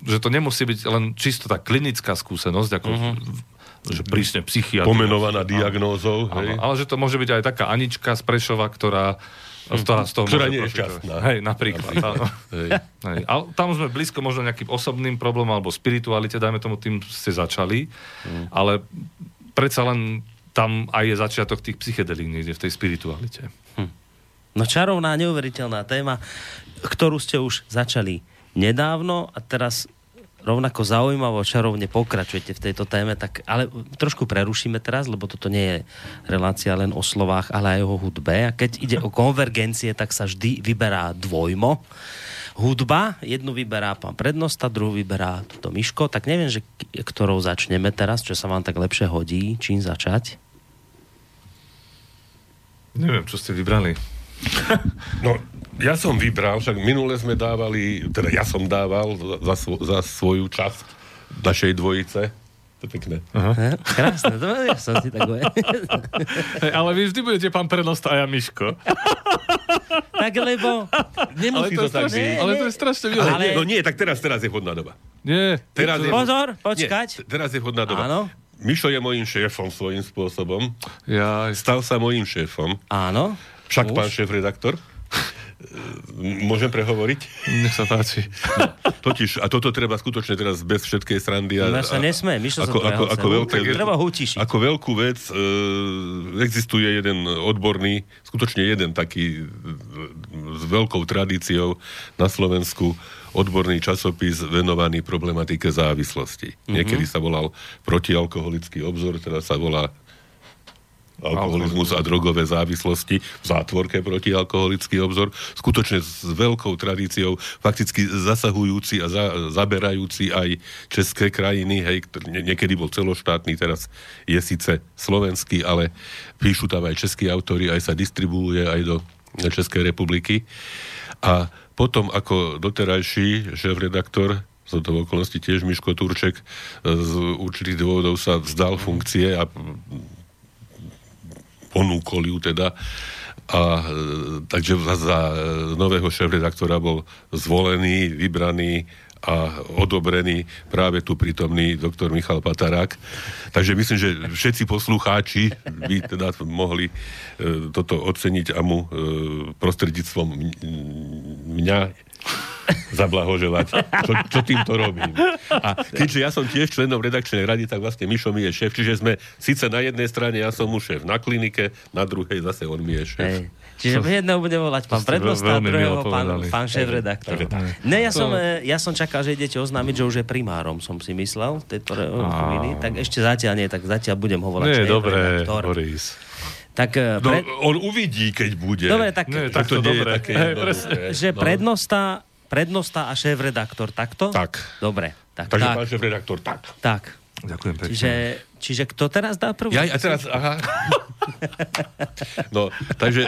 že to nemusí byť len čisto tá klinická skúsenosť, ako uh-huh že prísne psychiatr. Pomenovaná diagnózou. Hej. ale že to môže byť aj taká Anička z Prešova, ktorá z toho, z toho ktorá nie je šťastná. Hej, napríklad. napríklad. hej. Hej. Ale tam sme blízko možno nejakým osobným problémom alebo spiritualite, dajme tomu, tým ste začali, hmm. ale predsa len tam aj je začiatok tých psychedelík niekde v tej spiritualite. Hm. No čarovná, neuveriteľná téma, ktorú ste už začali nedávno a teraz rovnako zaujímavo čarovne pokračujete v tejto téme, tak ale trošku prerušíme teraz, lebo toto nie je relácia len o slovách, ale aj o hudbe. A keď ide o konvergencie, tak sa vždy vyberá dvojmo. Hudba, jednu vyberá pán prednosta, druhú vyberá toto Miško, tak neviem, že ktorou začneme teraz, čo sa vám tak lepšie hodí, čím začať? Neviem, čo ste vybrali. No, ja som vybral, však minule sme dávali, teda ja som dával za, svo, za svoju časť našej dvojice. To je pekné. Aha. Krásne, to ja som si tak hey, Ale vy vždy budete pán Prenosta a ja Miško. tak lebo... Nemusí ale to, to tak byť. Ale to je strašne milé. Ale... No nie, tak teraz, teraz je vhodná doba. Nie. Teraz je... Pozor, počkať. Nie, teraz je vhodná doba. Áno. Mišo je mojím šéfom svojím spôsobom. Ja... Stal sa mojím šéfom. Áno. Však Už? pán šéf-redaktor. Môžem prehovoriť? Nech sa páči. Totiž, a toto treba skutočne teraz bez všetkej srandy. A, No ja sa nesmie, Mišo ako, sa ako, ako, veľké, Treba ako veľkú vec e, existuje jeden odborný, skutočne jeden taký e, s veľkou tradíciou na Slovensku odborný časopis venovaný problematike závislosti. Mm-hmm. Niekedy sa volal protialkoholický obzor, teraz sa volá alkoholizmus a drogové závislosti v zátvorke protialkoholický obzor, skutočne s veľkou tradíciou, fakticky zasahujúci a za, zaberajúci aj české krajiny, hej, nie- niekedy bol celoštátny, teraz je síce slovenský, ale píšu tam aj českí autori, aj sa distribuuje aj do Českej republiky. A potom ako doterajší šéf-redaktor z toho okolností tiež Miško Turček z určitých dôvodov sa vzdal funkcie a ponúkol ju teda. A, e, takže za, za nového šéf-redaktora bol zvolený, vybraný a odobrený práve tu prítomný doktor Michal Patarák. Takže myslím, že všetci poslucháči by teda mohli e, toto oceniť a mu e, prostredníctvom mňa zablahoželať, čo, čo týmto robím. A keďže ja som tiež členom redakčnej rady, tak vlastne Mišo mi je šéf, čiže sme síce na jednej strane ja som mu šéf na klinike, na druhej zase on mi je šéf. Hej. Čiže jedného bude volať pán prednosta, druhého pán, pán šéf-redaktor. Ne, ja som, e, ja som čakal, že idete oznámiť, že už je primárom, som si myslel v tejto chvíli. Tak ešte zatiaľ nie, tak zatiaľ budem ho volať Nie, dobre. Boris. Tak, e, No, pre, on uvidí, keď bude. dobre, tak, Nie, Tak to takto nie je dobre. také Hej, jednoduché. že No. prednosta, prednosta a šéf-redaktor, takto? Tak. Dobre, tak, Takže tak, pán šéf-redaktor, tak. tak. Ďakujem pekne. Čiže, čiže kto teraz dá prvú? Ja, a teraz, aha. No, takže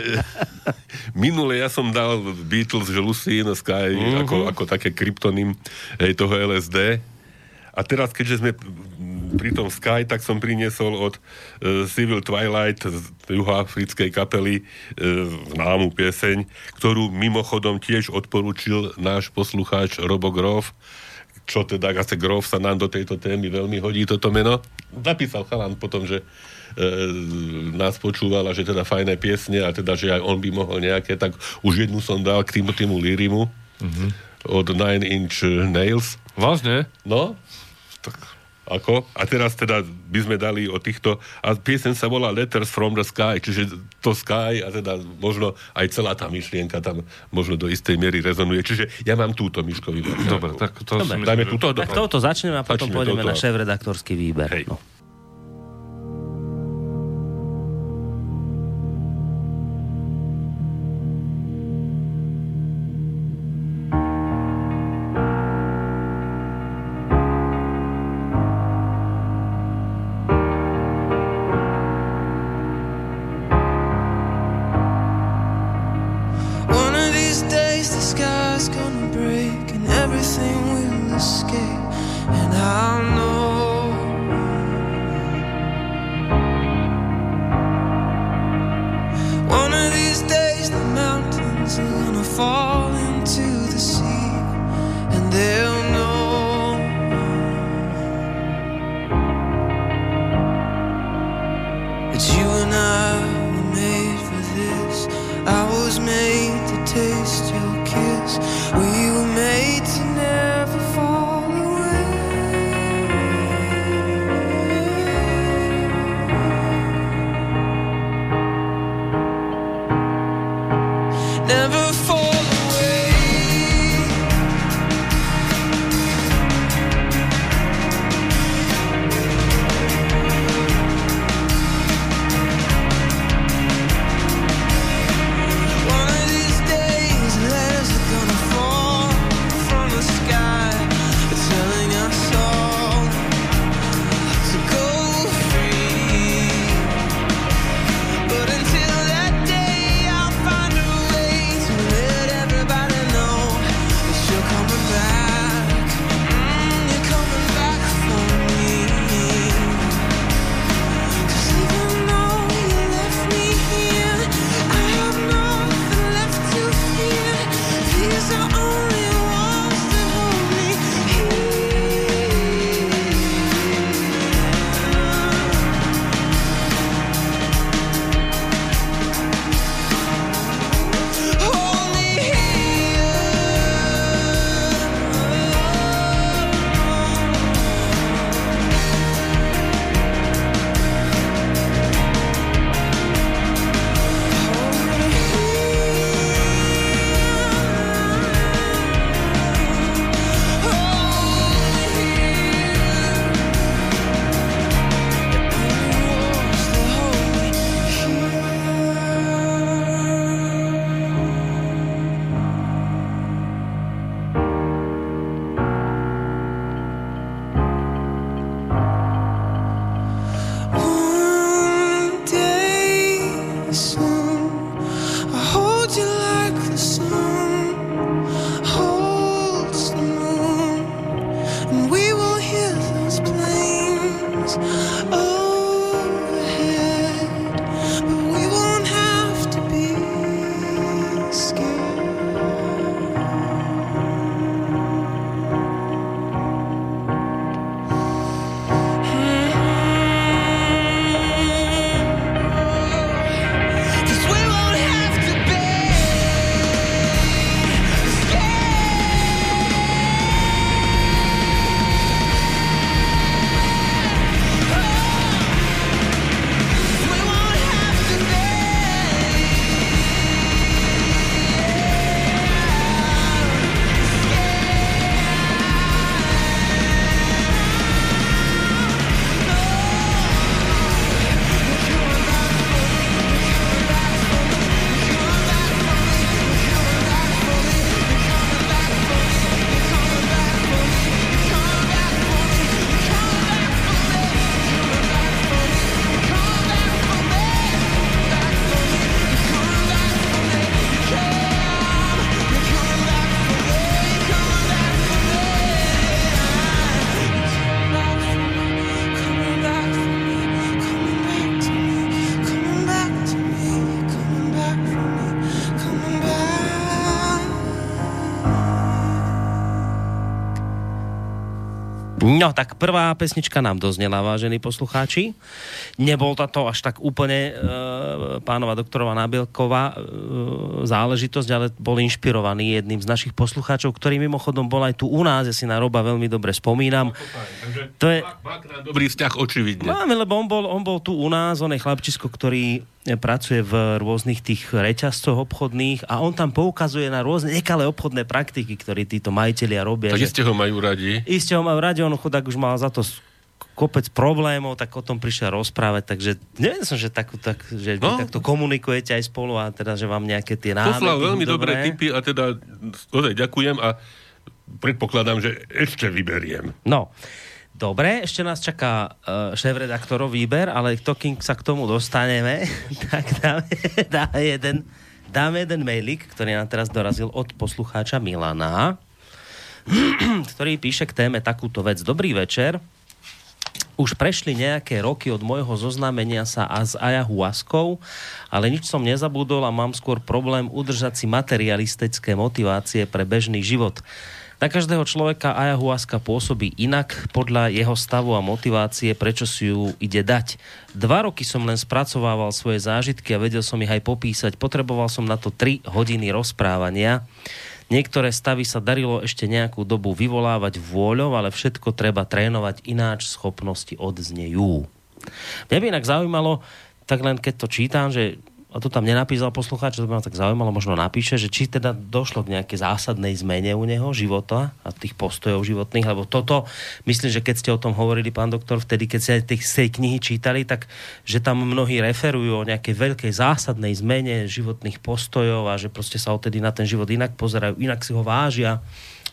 minule ja som dal Beatles, že Lucy in the Sky, Mhm. ako, ako také kryptonym hej, toho LSD. A teraz, keďže sme pri tom Sky, tak som priniesol od uh, Civil Twilight z juhoafrickej kapely uh, známu pieseň, ktorú mimochodom tiež odporúčil náš poslucháč Robo Grof, čo teda asi Grof sa nám do tejto témy veľmi hodí toto meno. Napísal chalan potom, že e, nás počúval a že teda fajné piesne a teda, že aj on by mohol nejaké, tak už jednu som dal k Timothymu Lirimu mm-hmm. od Nine Inch Nails. Vážne? No, Tak ako? A teraz teda by sme dali o týchto... A piesen sa volá Letters from the Sky, čiže to Sky a teda možno aj celá tá myšlienka tam možno do istej miery rezonuje. Čiže ja mám túto Miškovi. Dobre, tak to Dobre. myslím, Dajme že- túto. Tak touto začneme a potom Začneme pôjdeme touto. na šéf-redaktorský výber. Hej. No. We No, tak prvá pesnička nám doznela, vážení poslucháči. Nebol to až tak úplne e, pánova doktorova Nábielková e, záležitosť, ale bol inšpirovaný jedným z našich poslucháčov, ktorý mimochodom bol aj tu u nás, ja si na Roba veľmi dobre spomínam. To je... Dobrý vzťah, očividne. Máme, lebo on bol, on bol tu u nás, on je chlapčisko, ktorý pracuje v rôznych tých reťazcoch obchodných a on tam poukazuje na rôzne nekalé obchodné praktiky, ktoré títo majiteľia robia. Tak iste ho majú radi. Iste ho majú radi, on chudák už mal za to kopec problémov, tak o tom prišiel rozprávať, takže neviem som, že, takú, tak, že no. takto komunikujete aj spolu a teda, že vám nejaké tie námety Poslal veľmi dobré tipy a teda ozaj ďakujem a predpokladám, že ešte vyberiem. No, Dobre, ešte nás čaká uh, šéf-redaktorov výber, ale to, kým sa k tomu dostaneme, tak dáme, dáme, jeden, dáme jeden mailik, ktorý nám teraz dorazil od poslucháča Milana, ktorý píše k téme takúto vec. Dobrý večer. Už prešli nejaké roky od môjho zoznámenia sa a s ayahuaskou, ale nič som nezabudol a mám skôr problém udržať si materialistické motivácie pre bežný život. Na každého človeka ayahuasca pôsobí inak podľa jeho stavu a motivácie, prečo si ju ide dať. Dva roky som len spracovával svoje zážitky a vedel som ich aj popísať. Potreboval som na to 3 hodiny rozprávania. Niektoré stavy sa darilo ešte nejakú dobu vyvolávať vôľou, ale všetko treba trénovať ináč schopnosti odznejú. Mňa by inak zaujímalo, tak len keď to čítam, že a to tam nenapísal poslucháč, to by ma tak zaujímalo, možno napíše, že či teda došlo k nejakej zásadnej zmene u neho života a tých postojov životných, lebo toto, myslím, že keď ste o tom hovorili, pán doktor, vtedy, keď ste tej, tej knihy čítali, tak že tam mnohí referujú o nejakej veľkej zásadnej zmene životných postojov a že proste sa odtedy na ten život inak pozerajú, inak si ho vážia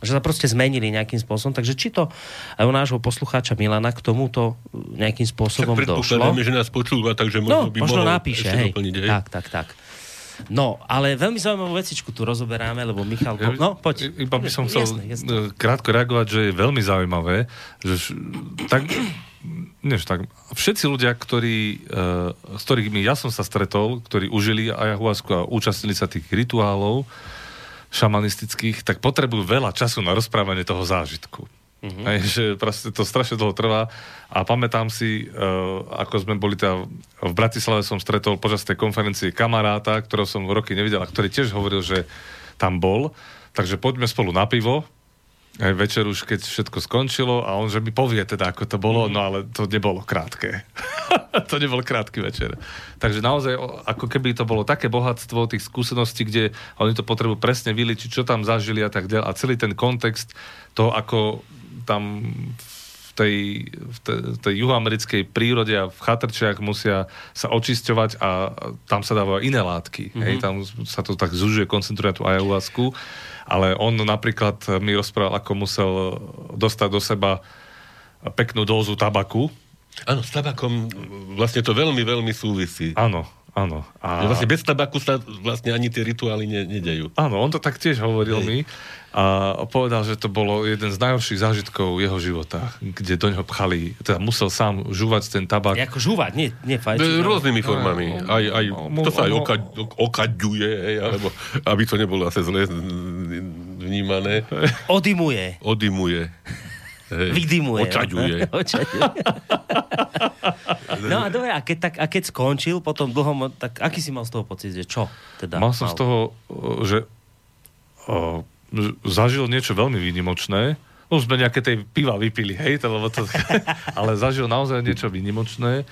že sa proste zmenili nejakým spôsobom. Takže či to aj u nášho poslucháča Milana k tomuto nejakým spôsobom Však došlo. že nás počúva, takže možno no, by možno mohol napíše, hej. Doplniť, hej. Tak, tak, tak. No, ale veľmi zaujímavú vecičku tu rozoberáme, lebo Michal... Ja, no, poď. Iba by som chcel jasne, jasne. krátko reagovať, že je veľmi zaujímavé, že tak, než tak, všetci ľudia, ktorí, uh, s ktorými ja som sa stretol, ktorí užili ayahuasku a účastnili sa tých rituálov, šamanistických, tak potrebujú veľa času na rozprávanie toho zážitku. Mm-hmm. Aj, že proste to strašne dlho trvá a pamätám si, uh, ako sme boli teda v Bratislave som stretol počas tej konferencie kamaráta, ktorého som roky nevidel a ktorý tiež hovoril, že tam bol, takže poďme spolu na pivo aj večer už, keď všetko skončilo a on, že mi povie teda, ako to bolo, no ale to nebolo krátke. to nebol krátky večer. Takže naozaj, ako keby to bolo také bohatstvo tých skúseností, kde oni to potrebujú presne vyličiť, čo tam zažili a tak ďalej. A celý ten kontext toho, ako tam v tej, v tej, tej juhoamerickej prírode a v chatrčiach musia sa očisťovať a tam sa dávajú iné látky. Mm-hmm. Hej, tam sa to tak zužuje, koncentruje tú ayahuasku ale on napríklad mi rozprával, ako musel dostať do seba peknú dózu tabaku. Áno, s tabakom vlastne to veľmi, veľmi súvisí. Áno, áno. A... Vlastne bez tabaku sa vlastne ani tie rituály ne, nedejú. Áno, on to tak tiež hovoril Hej. mi a povedal, že to bolo jeden z najhorších zážitkov jeho života, kde do neho pchali, teda musel sám žúvať ten tabak. Ako žúvať, nie, nie fajčiť. Rôznymi formami. Aj, aj, to sa aj oka, okaďuje, hej, alebo aby to nebolo asi zle vnímané. Odimuje. Odimuje. Hej. Očaďuje. no a dobre, a keď, tak, a keď skončil potom dlhom, tak aký si mal z toho pocit, že čo? Teda mal som mal? z toho, že o, zažil niečo veľmi výnimočné. Už sme nejaké tej piva vypili, hej, to, lebo to, ale zažil naozaj niečo výnimočné,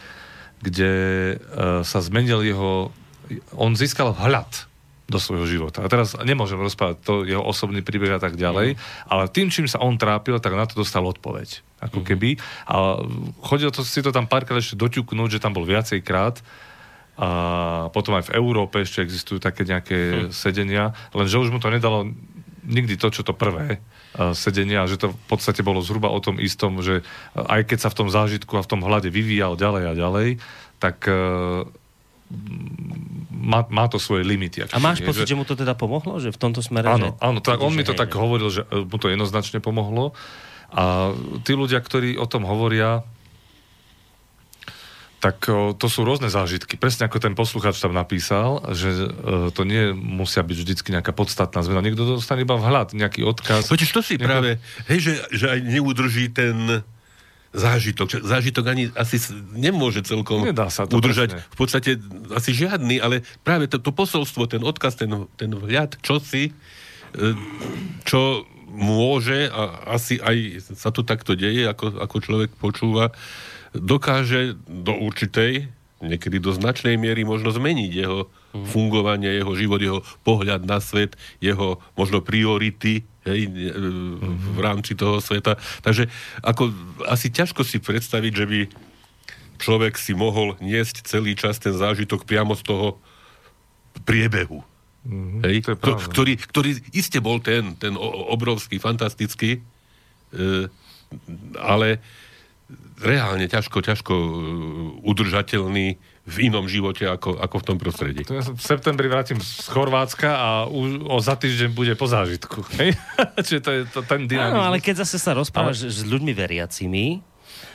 kde uh, sa zmenil jeho... On získal vhľad do svojho života. A teraz nemôžem rozprávať to jeho osobný príbeh a tak ďalej, mm. ale tým, čím sa on trápil, tak na to dostal odpoveď. Ako mm. keby. A chodil to, si to tam párkrát ešte doťuknúť, že tam bol viacej krát. A potom aj v Európe ešte existujú také nejaké mm. sedenia, lenže už mu to nedalo nikdy to, čo to prvé uh, sedenie a že to v podstate bolo zhruba o tom istom, že aj keď sa v tom zážitku a v tom hľade vyvíjal ďalej a ďalej, tak uh, má, má to svoje limity. A máš pocit, že... že mu to teda pomohlo? Že v tomto smere? Áno, že... áno tak on mi to hej, tak hovoril, že mu to jednoznačne pomohlo. A tí ľudia, ktorí o tom hovoria, tak o, to sú rôzne zážitky. Presne ako ten poslucháč tam napísal, že e, to nie musia byť vždycky nejaká podstatná zmena. Niekto dostane iba vhľad, nejaký odkaz. Totiž to si Niekto- práve, hej, že, že aj neudrží ten zážitok. Zážitok ani asi nemôže celkom Nedá sa to, udržať. presne. V podstate asi žiadny, ale práve to, to posolstvo, ten odkaz, ten, ten vhľad, čo si, e, čo môže a asi aj sa to takto deje, ako, ako človek počúva, dokáže do určitej, niekedy do značnej miery možno zmeniť jeho fungovanie, jeho život, jeho pohľad na svet, jeho možno priority hej, e, v rámci toho sveta. Takže ako, asi ťažko si predstaviť, že by človek si mohol niesť celý čas ten zážitok priamo z toho priebehu. Mm-hmm, hej, to pravda. ktorý, ktorý iste bol ten, ten obrovský, fantastický, e, ale reálne ťažko, ťažko e, udržateľný v inom živote ako, ako v tom prostredí. To ja sa v septembri vrátim z Chorvátska a už o za týždeň bude po zážitku. Hej? Čiže to je to, ten dynamizmus. Áno, ale keď zase sa rozprávaš ale... s ľuďmi veriacimi,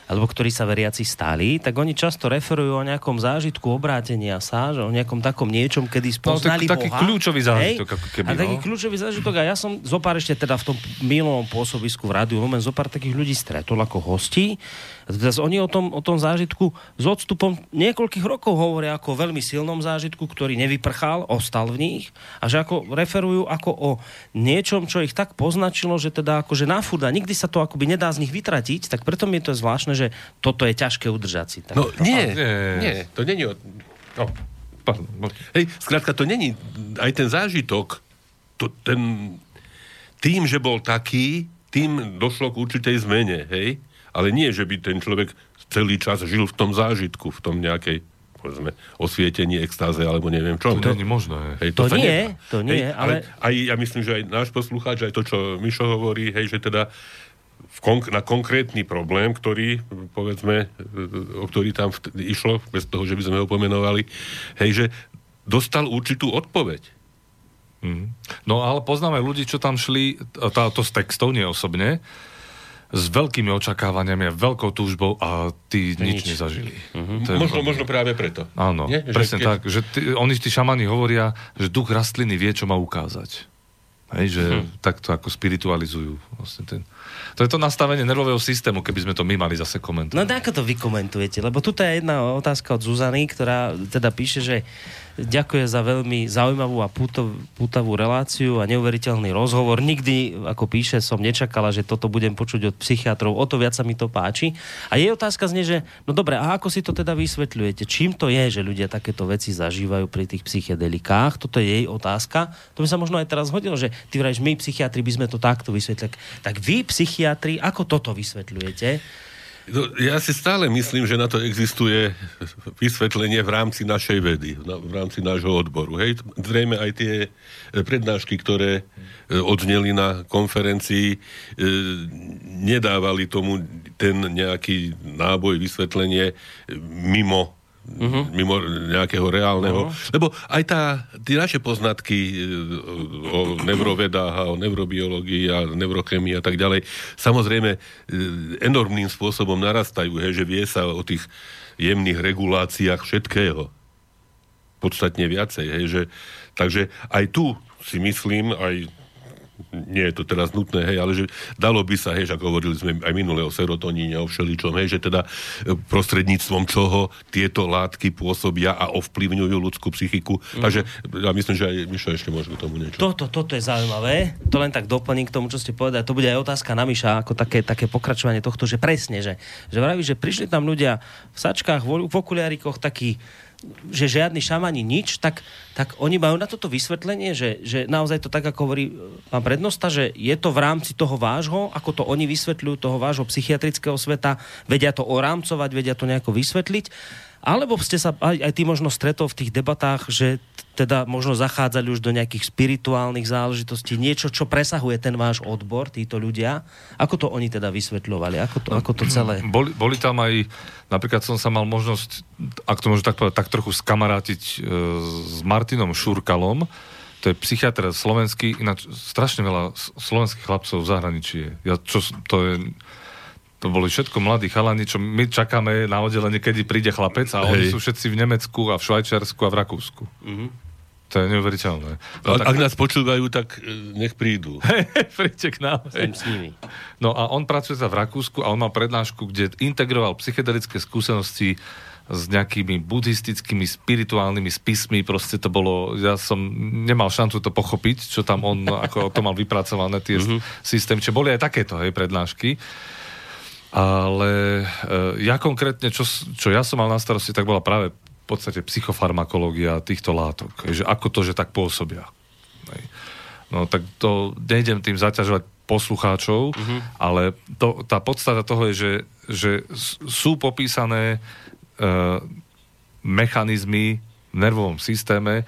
alebo ktorí sa veriaci stali, tak oni často referujú o nejakom zážitku obrátenia sa, že o nejakom takom niečom, kedy No, tak- spoznali taký Boha. kľúčový zážitok, Hej? ako keby, A taký no. kľúčový zážitok. A ja som zopár ešte teda v tom milovom pôsobisku v rádiu Lumen zopár takých ľudí stretol ako hostí. Zas oni o tom, o tom zážitku s odstupom niekoľkých rokov hovoria ako o veľmi silnom zážitku, ktorý nevyprchal, ostal v nich a že ako referujú ako o niečom, čo ich tak poznačilo, že teda akože na furt a nikdy sa to akoby nedá z nich vytratiť, tak preto mi je to zvláštne, že toto je ťažké udržať si. Tak No nie, nie. nie, to není o... No, pardon, no. Hej, skrátka, to není aj ten zážitok, to, ten, tým, že bol taký, tým došlo k určitej zmene, hej? Ale nie, že by ten človek celý čas žil v tom zážitku, v tom nejakej, povedzme, osvietení, extáze, alebo neviem čo. To nie je možné. Hej, To sa nie, nedá. to nie, hej, ale- Aj ja myslím, že aj náš poslucháč, aj to, čo Mišo hovorí, hej, že teda v konk- na konkrétny problém, ktorý, povedzme, o ktorý tam vt- išlo, bez toho, že by sme ho pomenovali, hej, že dostal určitú odpoveď. Mm. No ale poznáme ľudí, čo tam šli, tá, to s textov, nie osobne, s veľkými očakávaniami a veľkou túžbou a tí nič, Nič. nezažili. Mm-hmm. To je Možno, možno práve preto. Áno, Nie? Že presne keď- tak. Že tí, oni, tí šamani hovoria, že duch rastliny vie, čo má ukázať. Hej, že Mhm. takto ako spiritualizujú. Vlastne ten. To je to nastavenie nervového systému, keby sme to my mali zase komentovať. No ako to vy komentujete? Lebo tu je jedna otázka od Zuzany, ktorá teda píše, že ďakuje za veľmi zaujímavú a pútov, pútavú reláciu a neuveriteľný rozhovor. Nikdy, ako píše, som nečakala, že toto budem počuť od psychiatrov. O to viac sa mi to páči. A jej otázka znie, že no dobre, a ako si to teda vysvetľujete? Čím to je, že ľudia takéto veci zažívajú pri tých psychedelikách? Toto je jej otázka. To by sa možno aj teraz hodilo, že ty vrajš, my psychiatri by sme to takto vysvetľili. Tak vy, psychiatri, ako toto vysvetľujete? No, ja si stále myslím, že na to existuje vysvetlenie v rámci našej vedy, v rámci nášho odboru. Hej, zrejme aj tie e, prednášky, ktoré e, odzneli na konferencii, e, nedávali tomu ten nejaký náboj, vysvetlenie mimo Uh-huh. mimo nejakého reálneho. Uh-huh. Lebo aj tá, tie naše poznatky e, o neurovedách a o neurobiológii a neurochemii a tak ďalej, samozrejme e, enormným spôsobom narastajú, hej, že vie sa o tých jemných reguláciách všetkého. Podstatne viacej. Hej, že, takže aj tu si myslím, aj nie je to teraz nutné, hej, ale že dalo by sa, hej, že hovorili sme aj minule o serotoníne, o všeličom, hej, že teda e, prostredníctvom čoho tieto látky pôsobia a ovplyvňujú ľudskú psychiku. Mm. Takže ja myslím, že aj Mišo ešte môže k tomu niečo. Toto, toto je zaujímavé. To len tak doplním k tomu, čo ste povedali. To bude aj otázka na Miša, ako také, také pokračovanie tohto, že presne, že, že vraví, že prišli tam ľudia v sačkách, v, okuliarikoch, takí že žiadny šamani nič, tak, tak oni majú na toto vysvetlenie, že, že naozaj to tak, ako hovorí e, pán prednosta, že je to v rámci toho vášho, ako to oni vysvetľujú, toho vášho psychiatrického sveta, vedia to orámcovať, vedia to nejako vysvetliť, alebo ste sa aj, aj ty možno stretol v tých debatách, že teda možno zachádzali už do nejakých spirituálnych záležitostí, niečo, čo presahuje ten váš odbor, títo ľudia. Ako to oni teda vysvetľovali? Ako to, ako to celé? Boli, boli tam aj, napríklad som sa mal možnosť, ak to môžem tak povedať, tak trochu skamarátiť e, s Martinom Šurkalom, to je psychiatr slovenský, ináč strašne veľa slovenských chlapcov v zahraničí je. Ja, čo, to je to boli všetko mladí chalani, čo my čakáme na oddelenie, kedy príde chlapec a oni Hej. sú všetci v Nemecku a v Švajčiarsku a v Rakúsku. To je neuveriteľné. No, A, ak nás počúvajú, tak e, nech prídu. príďte k nám. Som s nimi. No a on pracuje sa v Rakúsku a on mal prednášku, kde integroval psychedelické skúsenosti s nejakými buddhistickými, spirituálnymi spismi, proste to bolo, ja som nemal šancu to pochopiť, čo tam on, ako to mal vypracované, tie mm-hmm. systémy, čo boli aj takéto, hej, prednášky. Ale e, ja konkrétne, čo, čo ja som mal na starosti, tak bola práve v podstate psychofarmakológia týchto látok. Že ako to, že tak pôsobia. No tak to nejdem tým zaťažovať poslucháčov, uh-huh. ale to, tá podstata toho je, že, že sú popísané e, mechanizmy v nervovom systéme,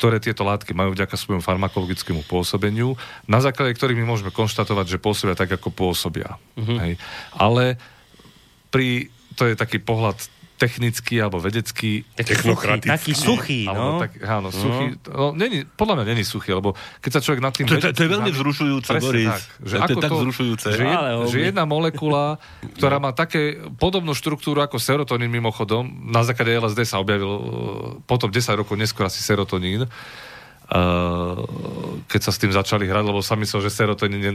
ktoré tieto látky majú vďaka svojmu farmakologickému pôsobeniu, na základe ktorých my môžeme konštatovať, že pôsobia tak, ako pôsobia. Uh-huh. Hej. Ale pri, to je taký pohľad technický alebo vedecký, Taký suchý, taký suchý, alebo no. tak, áno, suchý. No, není, podľa mňa není suchý, lebo keď sa človek nad tým... To, to, to je veľmi vzrušujúce, Presne Boris. tak, že to, to ako je tak to, vzrušujúce. Že, Ale že jedna molekula, ktorá má také podobnú štruktúru ako serotonín mimochodom, na základe LSD sa objavil uh, potom 10 rokov neskôr asi serotonín, keď sa s tým začali hrať, lebo sa myslel, že serotonín je...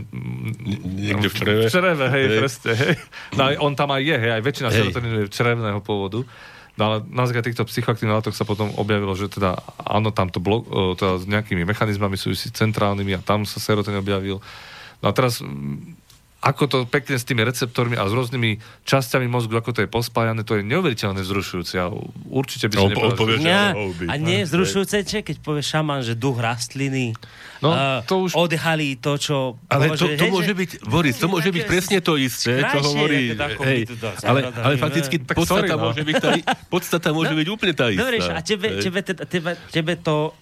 Niekde v čreve. V čreve, hej, Hej. presne, hej. No, on tam aj je, hej, aj väčšina Hej. serotonínu je črevného pôvodu. No ale na základe týchto psychoaktívnych látok sa potom objavilo, že teda áno, tam to blok, o, teda s nejakými mechanizmami súvisí centrálnymi a tam sa serotonín objavil. No a teraz mm, ako to pekne s tými receptormi a s rôznymi časťami mozgu, ako to je pospájané, to je neuveriteľne vzrušujúce a určite by si No, nepovedal, že- Ja, a nie zrušujúce, čo, keď povie šaman, že duch rastliny No, a to už- odhalí to, čo... Ale považuje- to, to hej, môže že- byť, Boris, to môže byť presne to isté, čo hovorí. Hej, ale, ale fakticky Tak podstata, sorry, no. môže byť tá, podstata môže byť úplne tá istá. Dobre, a tebe, tebe, teda, tebe, tebe to,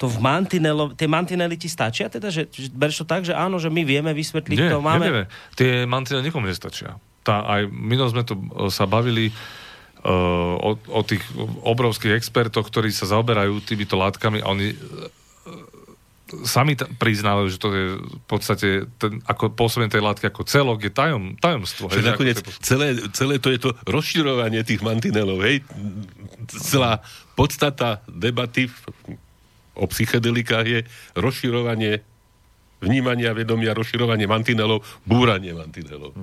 to v mantinelo, tie mantinely ti stačia? Teda, že, že bereš to tak, že áno, že my vieme vysvetliť Nie, to, máme... nevieme. Tie mantinely nikomu nestačia. Tá, aj minulo sme tu e, sa bavili uh, o, o tých obrovských expertoch, ktorí sa zaoberajú týmito látkami a oni uh, sami t- priznávajú, že to je v podstate ten, ako pôsobenie tej látky ako celok je tajom, tajomstvo. Že hej, že nakoniec celé, celé to je to rozširovanie tých mantinelov, hej? Celá podstata debaty v- o psychedelikách je rozširovanie vnímania vedomia, rozširovanie mantinelov, búranie mantinelov.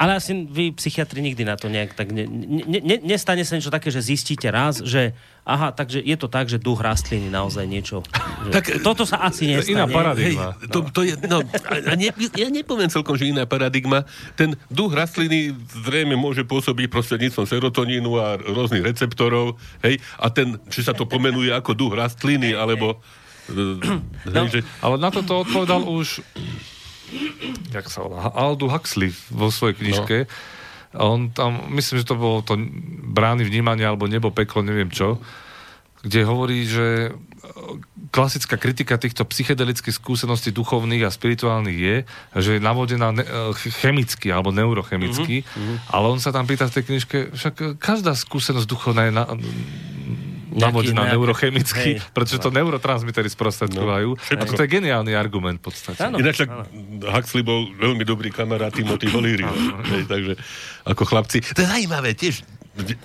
Ale asi vy, psychiatri, nikdy na to nejak tak... Ne, ne, ne, nestane sa niečo také, že zistíte raz, že aha, takže je to tak, že duch rastliny naozaj niečo... Že, Tak- toto sa asi To je nestane. iná Hej, paradigma. to, to je, no, a ne, ja nepoviem celkom, že iná paradigma. Ten duch rastliny zrejme môže pôsobiť prostredníctvom serotonínu a rôznych receptorov, hej, a ten, či sa to pomenuje ako duch rastliny, alebo... e, hej, že, Ale na toto odpovedal už jak sa volá, Aldu Huxley vo svojej knižke. No. On tam, myslím, že to bolo to brány vnímania alebo nebo, peklo, neviem čo, kde hovorí, že e, klasická kritika týchto psychedelických skúseností duchovných a spirituálnych je, že je navodená ne- e, ch- chemicky alebo neurochemicky, uh-huh. ale on sa tam pýta v tej knižke, však e, každá skúsenosť duchovná je na, navodená nejaký- neurochemicky, hej. pretože to neurotransmitery sprostredkovajú. a to je geniálny argument v podstate. Áno. ináč tak Huxley bol veľmi dobrý kamarát Timothy hej, takže ako chlapci... To je zaujímavé, tiež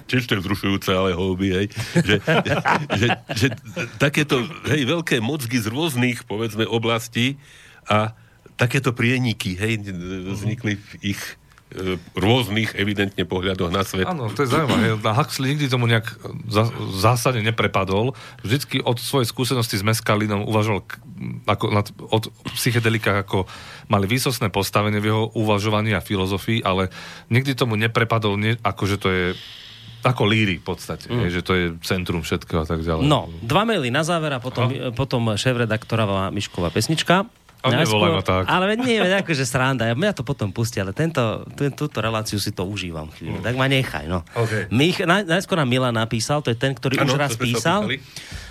tiež to je vzrušujúce, ale hobby, hej, že, že, že, takéto hej, veľké mozgy z rôznych, povedzme, oblastí a takéto prieniky, hej, vznikli v ich rôznych, evidentne, pohľadoch na svet. Áno, to je zaujímavé. Na Huxley nikdy tomu nejak za, zásadne neprepadol. Vždycky od svojej skúsenosti s meskalinom uvažoval ako, nad, od psychedelika ako mali výsostné postavenie v jeho uvažovaní a filozofii, ale nikdy tomu neprepadol nie, ako, že to je ako líry v podstate, mm. že to je centrum všetkého a tak ďalej. No, dva maily na záver a potom, potom šéf-redaktorová Mišková pesnička. A nevolaj ma tak. Ale nie, veď akože sranda. Mňa to potom pustí, ale tento, tú, túto reláciu si to užívam chvíľu. Tak ma nech nechaj, no. OK. Mich, naj, najskôr nám Milan napísal, to je ten, ktorý Áno, už raz písal.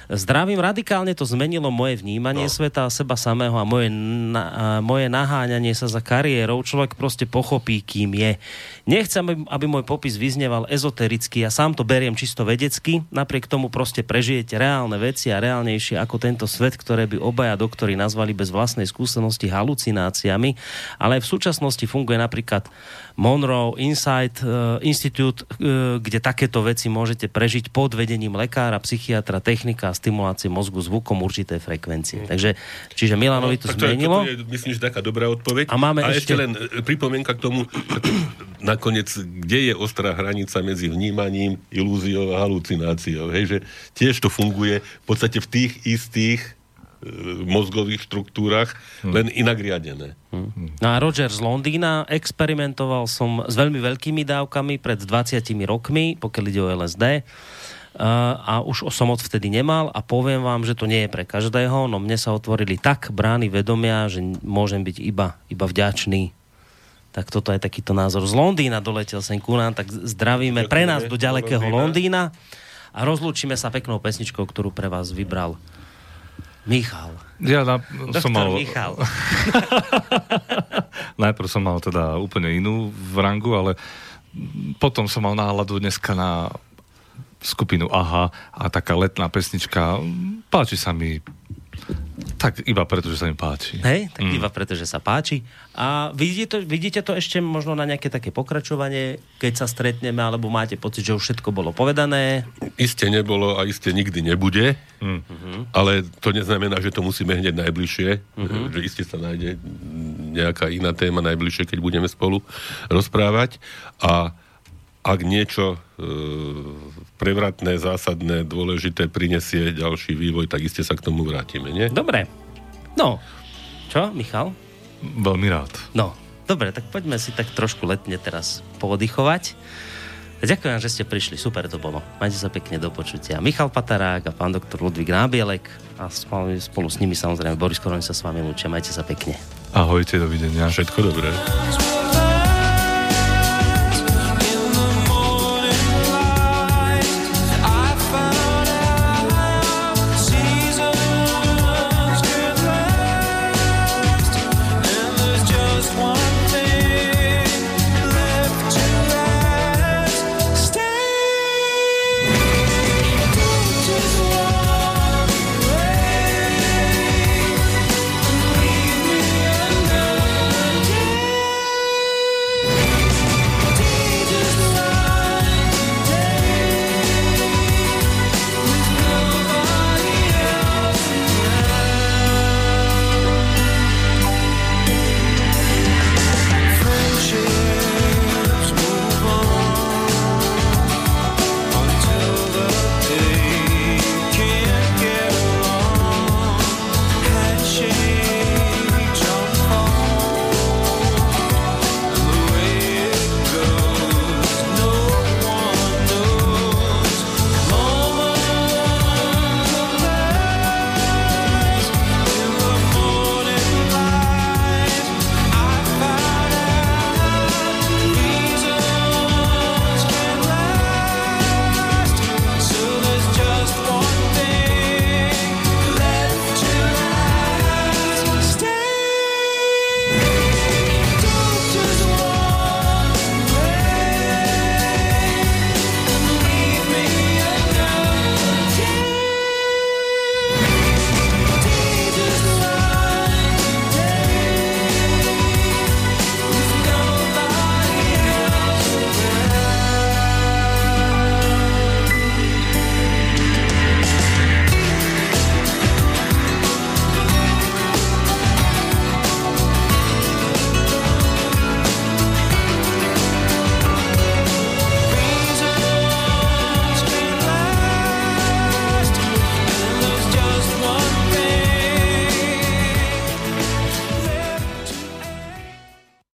Zdravím, radikálne to zmenilo moje vnímanie no. sveta a seba samého a moje, na, a moje naháňanie sa za kariérou. Človek proste pochopí, kým je. Nechcem, aby môj popis vyzneval ezotericky, ja sám to beriem čisto vedecky, napriek tomu proste prežijete reálne veci a reálnejšie ako tento svet, ktoré by obaja doktori nazvali bez vlastnej skúsenosti halucináciami, ale v súčasnosti funguje napríklad Monroe Insight uh, Institute, uh, kde takéto veci môžete prežiť pod vedením lekára, psychiatra, technika a stimulácie mozgu zvukom určitej frekvencie. Mm. Takže, čiže Milanovi to, no, zmenilo. To je, myslím, že taká dobrá odpoveď. A máme a ešte... ešte len e, pripomienka k tomu, nakoniec, kde je ostrá hranica medzi vnímaním, ilúziou a halucináciou. Hej, že tiež to funguje v podstate v tých istých E, mozgových štruktúrach, hmm. len inak riadené. Hmm. No a Roger z Londýna, experimentoval som s veľmi veľkými dávkami pred 20 rokmi, pokiaľ ide o LSD. Uh, a už som od vtedy nemal a poviem vám, že to nie je pre každého, no mne sa otvorili tak brány vedomia, že môžem byť iba, iba vďačný. Tak toto je takýto názor. Z Londýna doletel sem ku nám, tak zdravíme pre nás do ďalekého Londýna a rozlúčime sa peknou pesničkou, ktorú pre vás vybral Michal. Ja na, som mal... Michal. Najprv som mal teda úplne inú v rangu, ale potom som mal náladu dneska na skupinu AHA a taká letná pesnička. Páči sa mi tak iba preto, že sa im páči. Hej, tak mm. iba preto, že sa páči. A vidíte to, vidíte to ešte možno na nejaké také pokračovanie, keď sa stretneme, alebo máte pocit, že už všetko bolo povedané? Isté nebolo a isté nikdy nebude, mm. ale to neznamená, že to musíme hneď najbližšie, mm-hmm. že isté sa nájde nejaká iná téma najbližšie, keď budeme spolu rozprávať. A ak niečo e, prevratné, zásadné, dôležité prinesie ďalší vývoj, tak iste sa k tomu vrátime, nie? Dobre. No, čo, Michal? Veľmi rád. No, dobre, tak poďme si tak trošku letne teraz pooddychovať. Ďakujem, že ste prišli, super to bolo. Majte sa pekne do počutia. Michal Patarák a pán doktor Ludvík Nábielek a spolu, spolu s nimi samozrejme Boris Koroni sa s vami lúčia. Majte sa pekne. Ahojte, dovidenia. Všetko dobré.